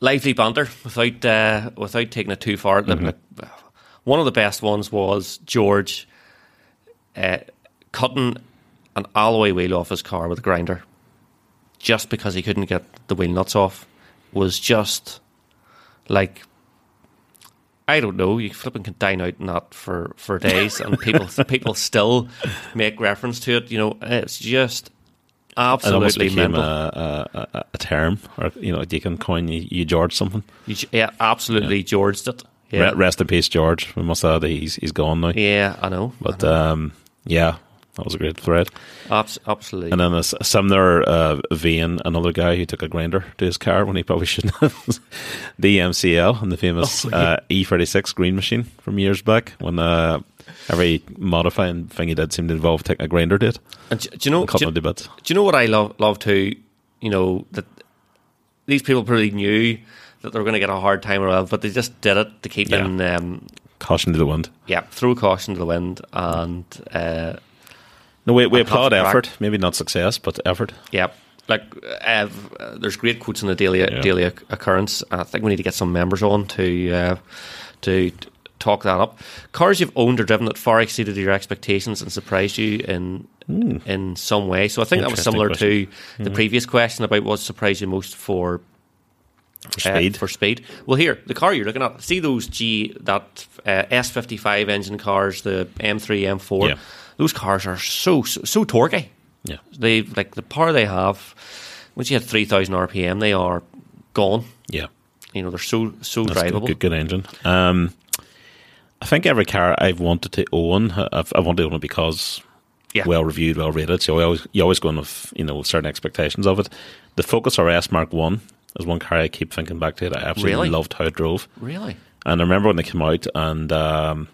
lively banter without uh, without taking it too far. Like, One of the best ones was George uh, cutting an alloy wheel off his car with a grinder just because he couldn't get the wheel nuts off was just like I don't know. You flipping can dine out in that for, for days, and people people still make reference to it. You know, it's just absolutely became mental. a, a, a, term, or you know, you can coin you, you George something. You yeah, absolutely Georged it. Yeah, Rest in peace, George. We must add that he's he's gone now. yeah, I know. But um, yeah, that was a great thread. Abs- absolutely. And then a, a similar uh, vein, another guy who took a grinder to his car when he probably shouldn't have. the MCL and the famous Oh, yeah. uh, E36 green machine from years back when uh, every modifying thing he did seemed to involve taking a grinder to it and do, you know? Do, you- it to bits. do you know what I love love too? You know that these people probably knew that they were going to get a hard time around, but they just did it to keep Yeah. in. Um, Caution to the wind. yeah, throw caution to the wind, and uh, No, we, we applaud effort. Maybe not success, but effort. yeah, like uh, uh, there's great quotes in the daily Yeah. daily occurrence. I think we need to get some members on to uh, to talk that up. Cars you've owned or driven that far exceeded your expectations and surprised you in in some way. So I think that was similar question. to the previous question about what surprised you most for For uh, speed. for speed. Well, here the car you're looking at. See those G that uh, S fifty five engine cars, the M three M four. Yeah. Those cars are so so, so torquey. yeah. They like the power they have. Once you hit three thousand RPM, they are gone. Yeah. You know they're so so That's good, drivable. good, good engine. Um, I think every car I've wanted to own, I've, I wanted to own it because Yeah. well reviewed, well rated. So you always you always go in with you know certain expectations of it. The Focus RS Mark One is one car I keep thinking back to. It. I absolutely Really? loved how it drove. Really? And I remember when they came out, and um,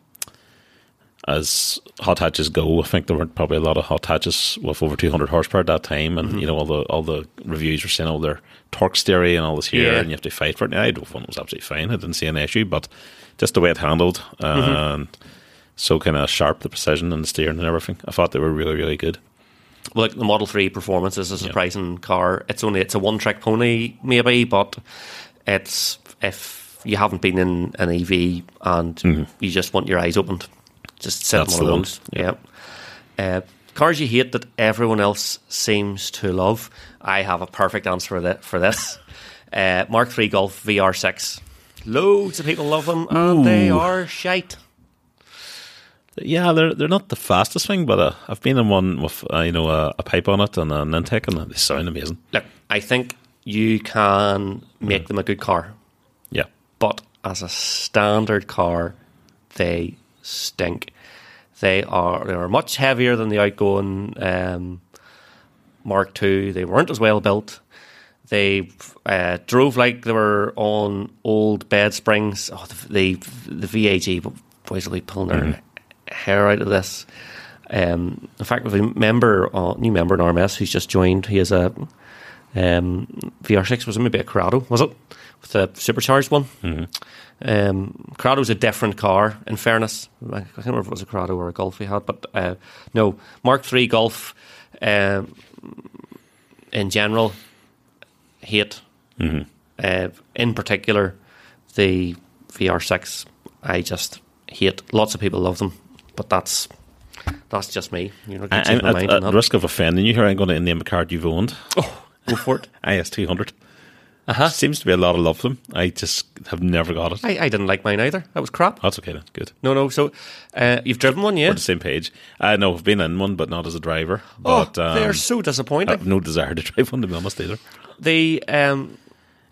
as hot hatches go, I think there weren't probably a lot of hot hatches with over 200 horsepower at that time, Mm-hmm. and you know all the all the reviews were saying all their torque stereo and all this here, Yeah. and you have to fight for it. Now, I drove one; it was absolutely fine. I didn't see an issue, but just the way it handled Mm-hmm. and so kind of sharp, the precision and the steering and everything. I thought they were really really good. Well, like the Model Three Performance is a surprising car. It's only it's a one trick pony maybe, but it's if you haven't been in an EV and you just want your eyes opened, just Mm-hmm. One of one, those. Yeah. Uh, cars you hate that everyone else seems to love. I have a perfect answer for that for this. uh, Mark III Golf VR6. Loads of people love them, and they are shite. Yeah, they're they're not the fastest thing, but uh, I've been in one with uh, you know a, a pipe on it and an intake, and they sound amazing. Look, I think you can make them a good car. Yeah, but as a standard car, they stink. They are they are much heavier than the outgoing um, Mark II. They weren't as well built. They uh, drove like they were on old bed springs. Oh, the the, the VAG boys will be pulling their hair out of this. Um, in fact, we have a member, uh, new member in RMS who's just joined. He has a um, VR6. Was it maybe a Corrado? Was it with the supercharged one? Um, Corrado's a different car. In fairness, I can't remember if it was a Corrado or a Golf he had, but uh, no, Mark III Golf. Um, in general, hate. Uh, in particular, the VR6. I just hate. Lots of people love them, but that's that's just me. You know, I, change my I'm at, at that. risk of offending you here. I'm going to name a card you've owned. Oh, go for it. IS two hundred. Uh-huh. Seems to be a lot of love for them. I just have never got it. I, I didn't like mine either. That was crap. That's okay then. Good. No, no. So uh, you've driven one, yeah? We're on the same page. I know I've been in one, but not as a driver. Oh, But um, they're so disappointing. I have no desire to drive one to be honest either. The um,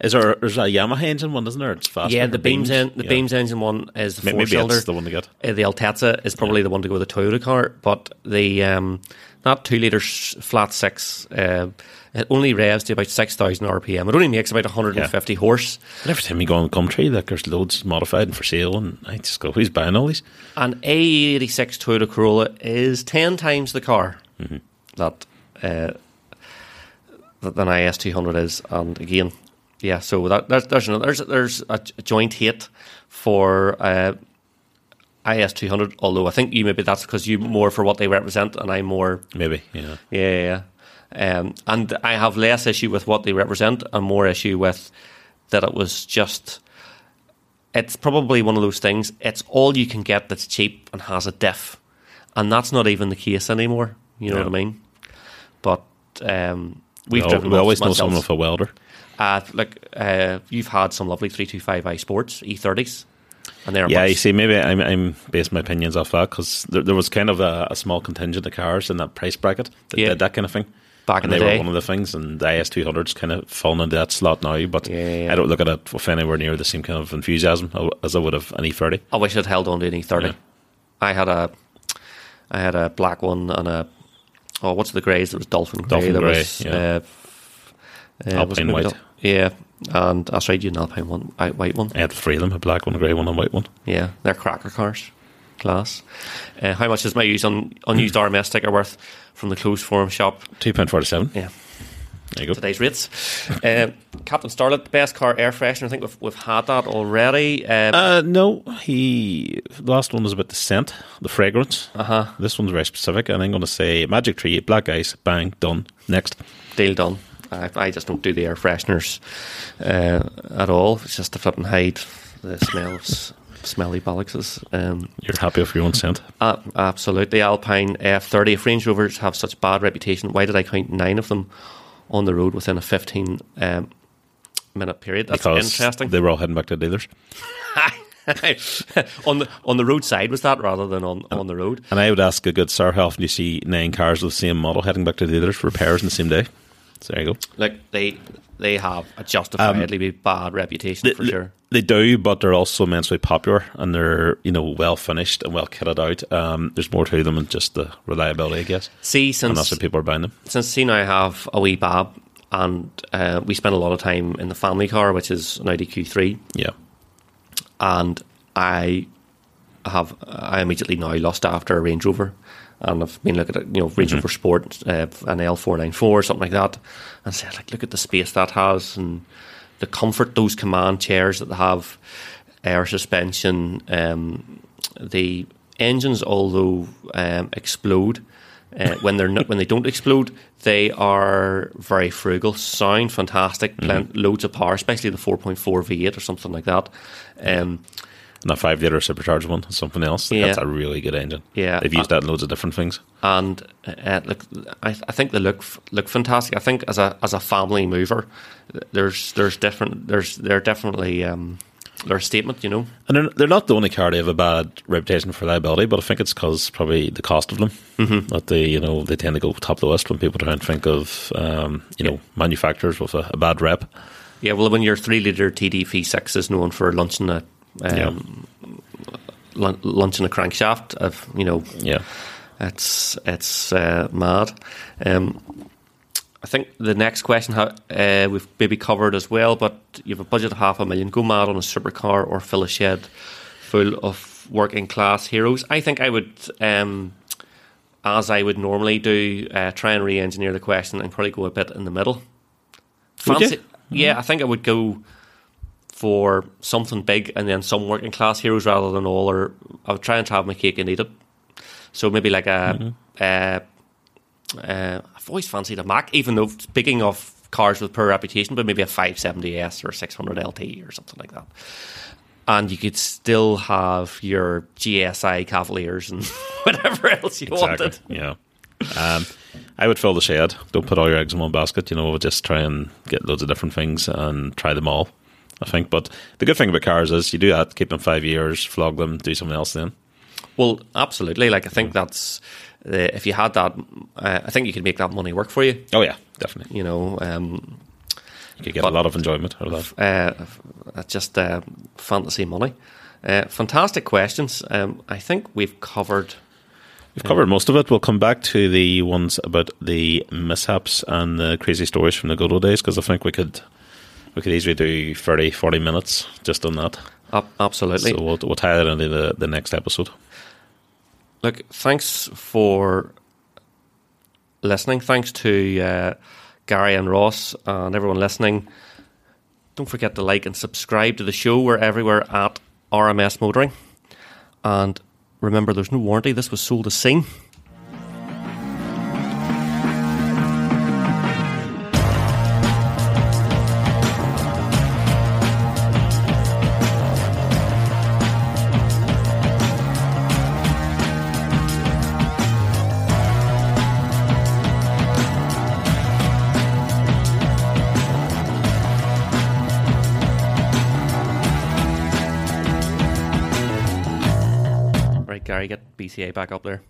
Is there? There's a Yamaha engine one, isn't there? It's faster. yeah, the beams en- the Yeah. beams engine one is the four Maybe cylinder. that's the one to get. Uh, the Altezza is probably the one to go with the Toyota car, but the um, that two liter flat six uh, it only revs to about six thousand RPM. It only makes about one hundred and fifty horse. But every time you go on the country, like there's loads modified and for sale, and I just go, who's buying all these? An AE86 Toyota Corolla is ten times the car Mm-hmm. that uh, that an IS two hundred is. And again, yeah. So that, there's there's another, there's there's a, a joint hate for uh, IS two hundred. Although I think you maybe that's because you more for what they represent, and I'm more Maybe, yeah. yeah. yeah, yeah. Um, and I have less issue with what they represent and more issue with that it was just it's probably one of those things. It's all you can get that's cheap and has a diff, and that's not even the case anymore. You know Yeah. what I mean? But um, we've we, driven we always know someone with a welder. Uh, like uh, you've had some lovely three two five i sports E30s, and they're Yeah, you see, maybe I'm, I'm basing my opinions off that because there, there was kind of a, a small contingent of cars in that price bracket that Yeah. did that kind of thing. Back in the they day. were one of the things, and the IS200's kind of fallen into that slot now. But Yeah, yeah. I don't look at it with anywhere near the same kind of enthusiasm as I would have an E30. I wish I'd held on to an E30. Yeah. I had a, I had a black one and a, oh, what's the greys? There was Dolphin grey. Dolphin there grey, was, yeah. uh, uh, Alpine was white. Yeah, and that's right, you an Alpine one, white one. I had three of them: a black one, a grey one, and a white one. Yeah, they're cracker cars. Class. Uh, how much is my used un, unused RMS sticker worth from the closed forum shop? Two pound forty-seven. Yeah, There you go. today's rates. Um, Captain Starlet, the best car air freshener. I think we've, we've had that already. Um, Uh, no, he. The last one was about the scent, the fragrance. uh huh. This one's very specific, and I'm going to say Magic Tree, Black Ice, bang, done. Next. deal done. I, I just don't do the air fresheners uh, at all. It's just to flip and hide the smells, smelly bollocks. Um, You're happy with your own scent. uh, absolutely. Alpine F30. If Range Rovers have such bad reputation, why did I count nine of them on the road within a 15 um, minute period? That's because interesting. they were all heading back to dealers. on the on the roadside was that rather than on, on the road? And I would ask a good sir how often do you see nine cars of the same model heading back to the dealers for repairs in the same day? So there you go. Like they they have a justifiably bad reputation They, for sure. they do, but they're also immensely popular and they're you know well finished and well kitted out. Um, there's more to them than just the reliability, I guess. See, And since that's why people are buying them. since see now I have a wee bab and uh, we spend a lot of time in the family car, which is an Audi Q3, Yeah, and I have I immediately now lost after a Range Rover, and I've been looking at you know Range for Sport, uh, an L four nine four something like that, and said like look at the space that has and the comfort those command chairs that they have, air suspension, um, the engines although um, explode. Uh, when they're not, when they don't explode, they are very frugal, sound fantastic, plen- loads of power, especially the 4.4 V8 or something like that. Um, and a five liter supercharged one is something else. Yeah. That's a really good engine. Yeah. they've used that in loads of different things. and uh, look, I, I think they look look fantastic. I think as a as a family mover, there's there's different there's they're definitely um, they're a statement, you know. And they're, they're not the only car to have a bad reputation for reliability, but I think it's because probably the cost of them. Mm-hmm. That they, you know, they tend to go top of the list when people try and think of, um, you know, manufacturers with a, a bad rep. Yeah, well, when your three liter TD V6 is known for launching a um, lun- launching a crankshaft, of you know, Yeah. It's it's uh, mad. Um, I think the next question ha- uh, we've maybe covered as well, but you have a budget of half a million. Go mad on a supercar or fill a shed full of working class heroes. I think I would, um, as I would normally do, uh, try and re-engineer the question and probably go a bit in the middle. Fancy, yeah, I think I would go for something big and then some working class heroes rather than all. Or I would try and have my cake and eat it. So maybe like a. uh, uh, I've always fancied a Mac, even though speaking of cars with poor reputation, but maybe a 570S or 600 LT or something like that. And you could still have your GSI Cavaliers and whatever else you wanted. Yeah. Um, I would fill the shed. Don't put all your eggs in one basket. You know, just try and get loads of different things and try them all. I think. But the good thing about cars is you do that, keep them five years, flog them, do something else then. Well, absolutely. Like I think that's uh, if you had that, uh, I think you could make that money work for you. Oh yeah, definitely. You know, um, You could get But- a lot of enjoyment out of that. uh, uh, just uh, fantasy money. Uh, fantastic questions. Um, I think we've covered. We've covered most of it. We'll come back to the ones about the mishaps and the crazy stories from the good old days because I think we could we could easily do 30, 40 minutes just on that. Ab- absolutely. So we'll, we'll tie that into the, the next episode. Look, thanks for listening. Thanks to uh, Gary and Ross and everyone listening. Don't forget to like and subscribe to the show. We're everywhere at RMS Motoring. And remember, there's no warranty. This was sold as seen. BCA back up there.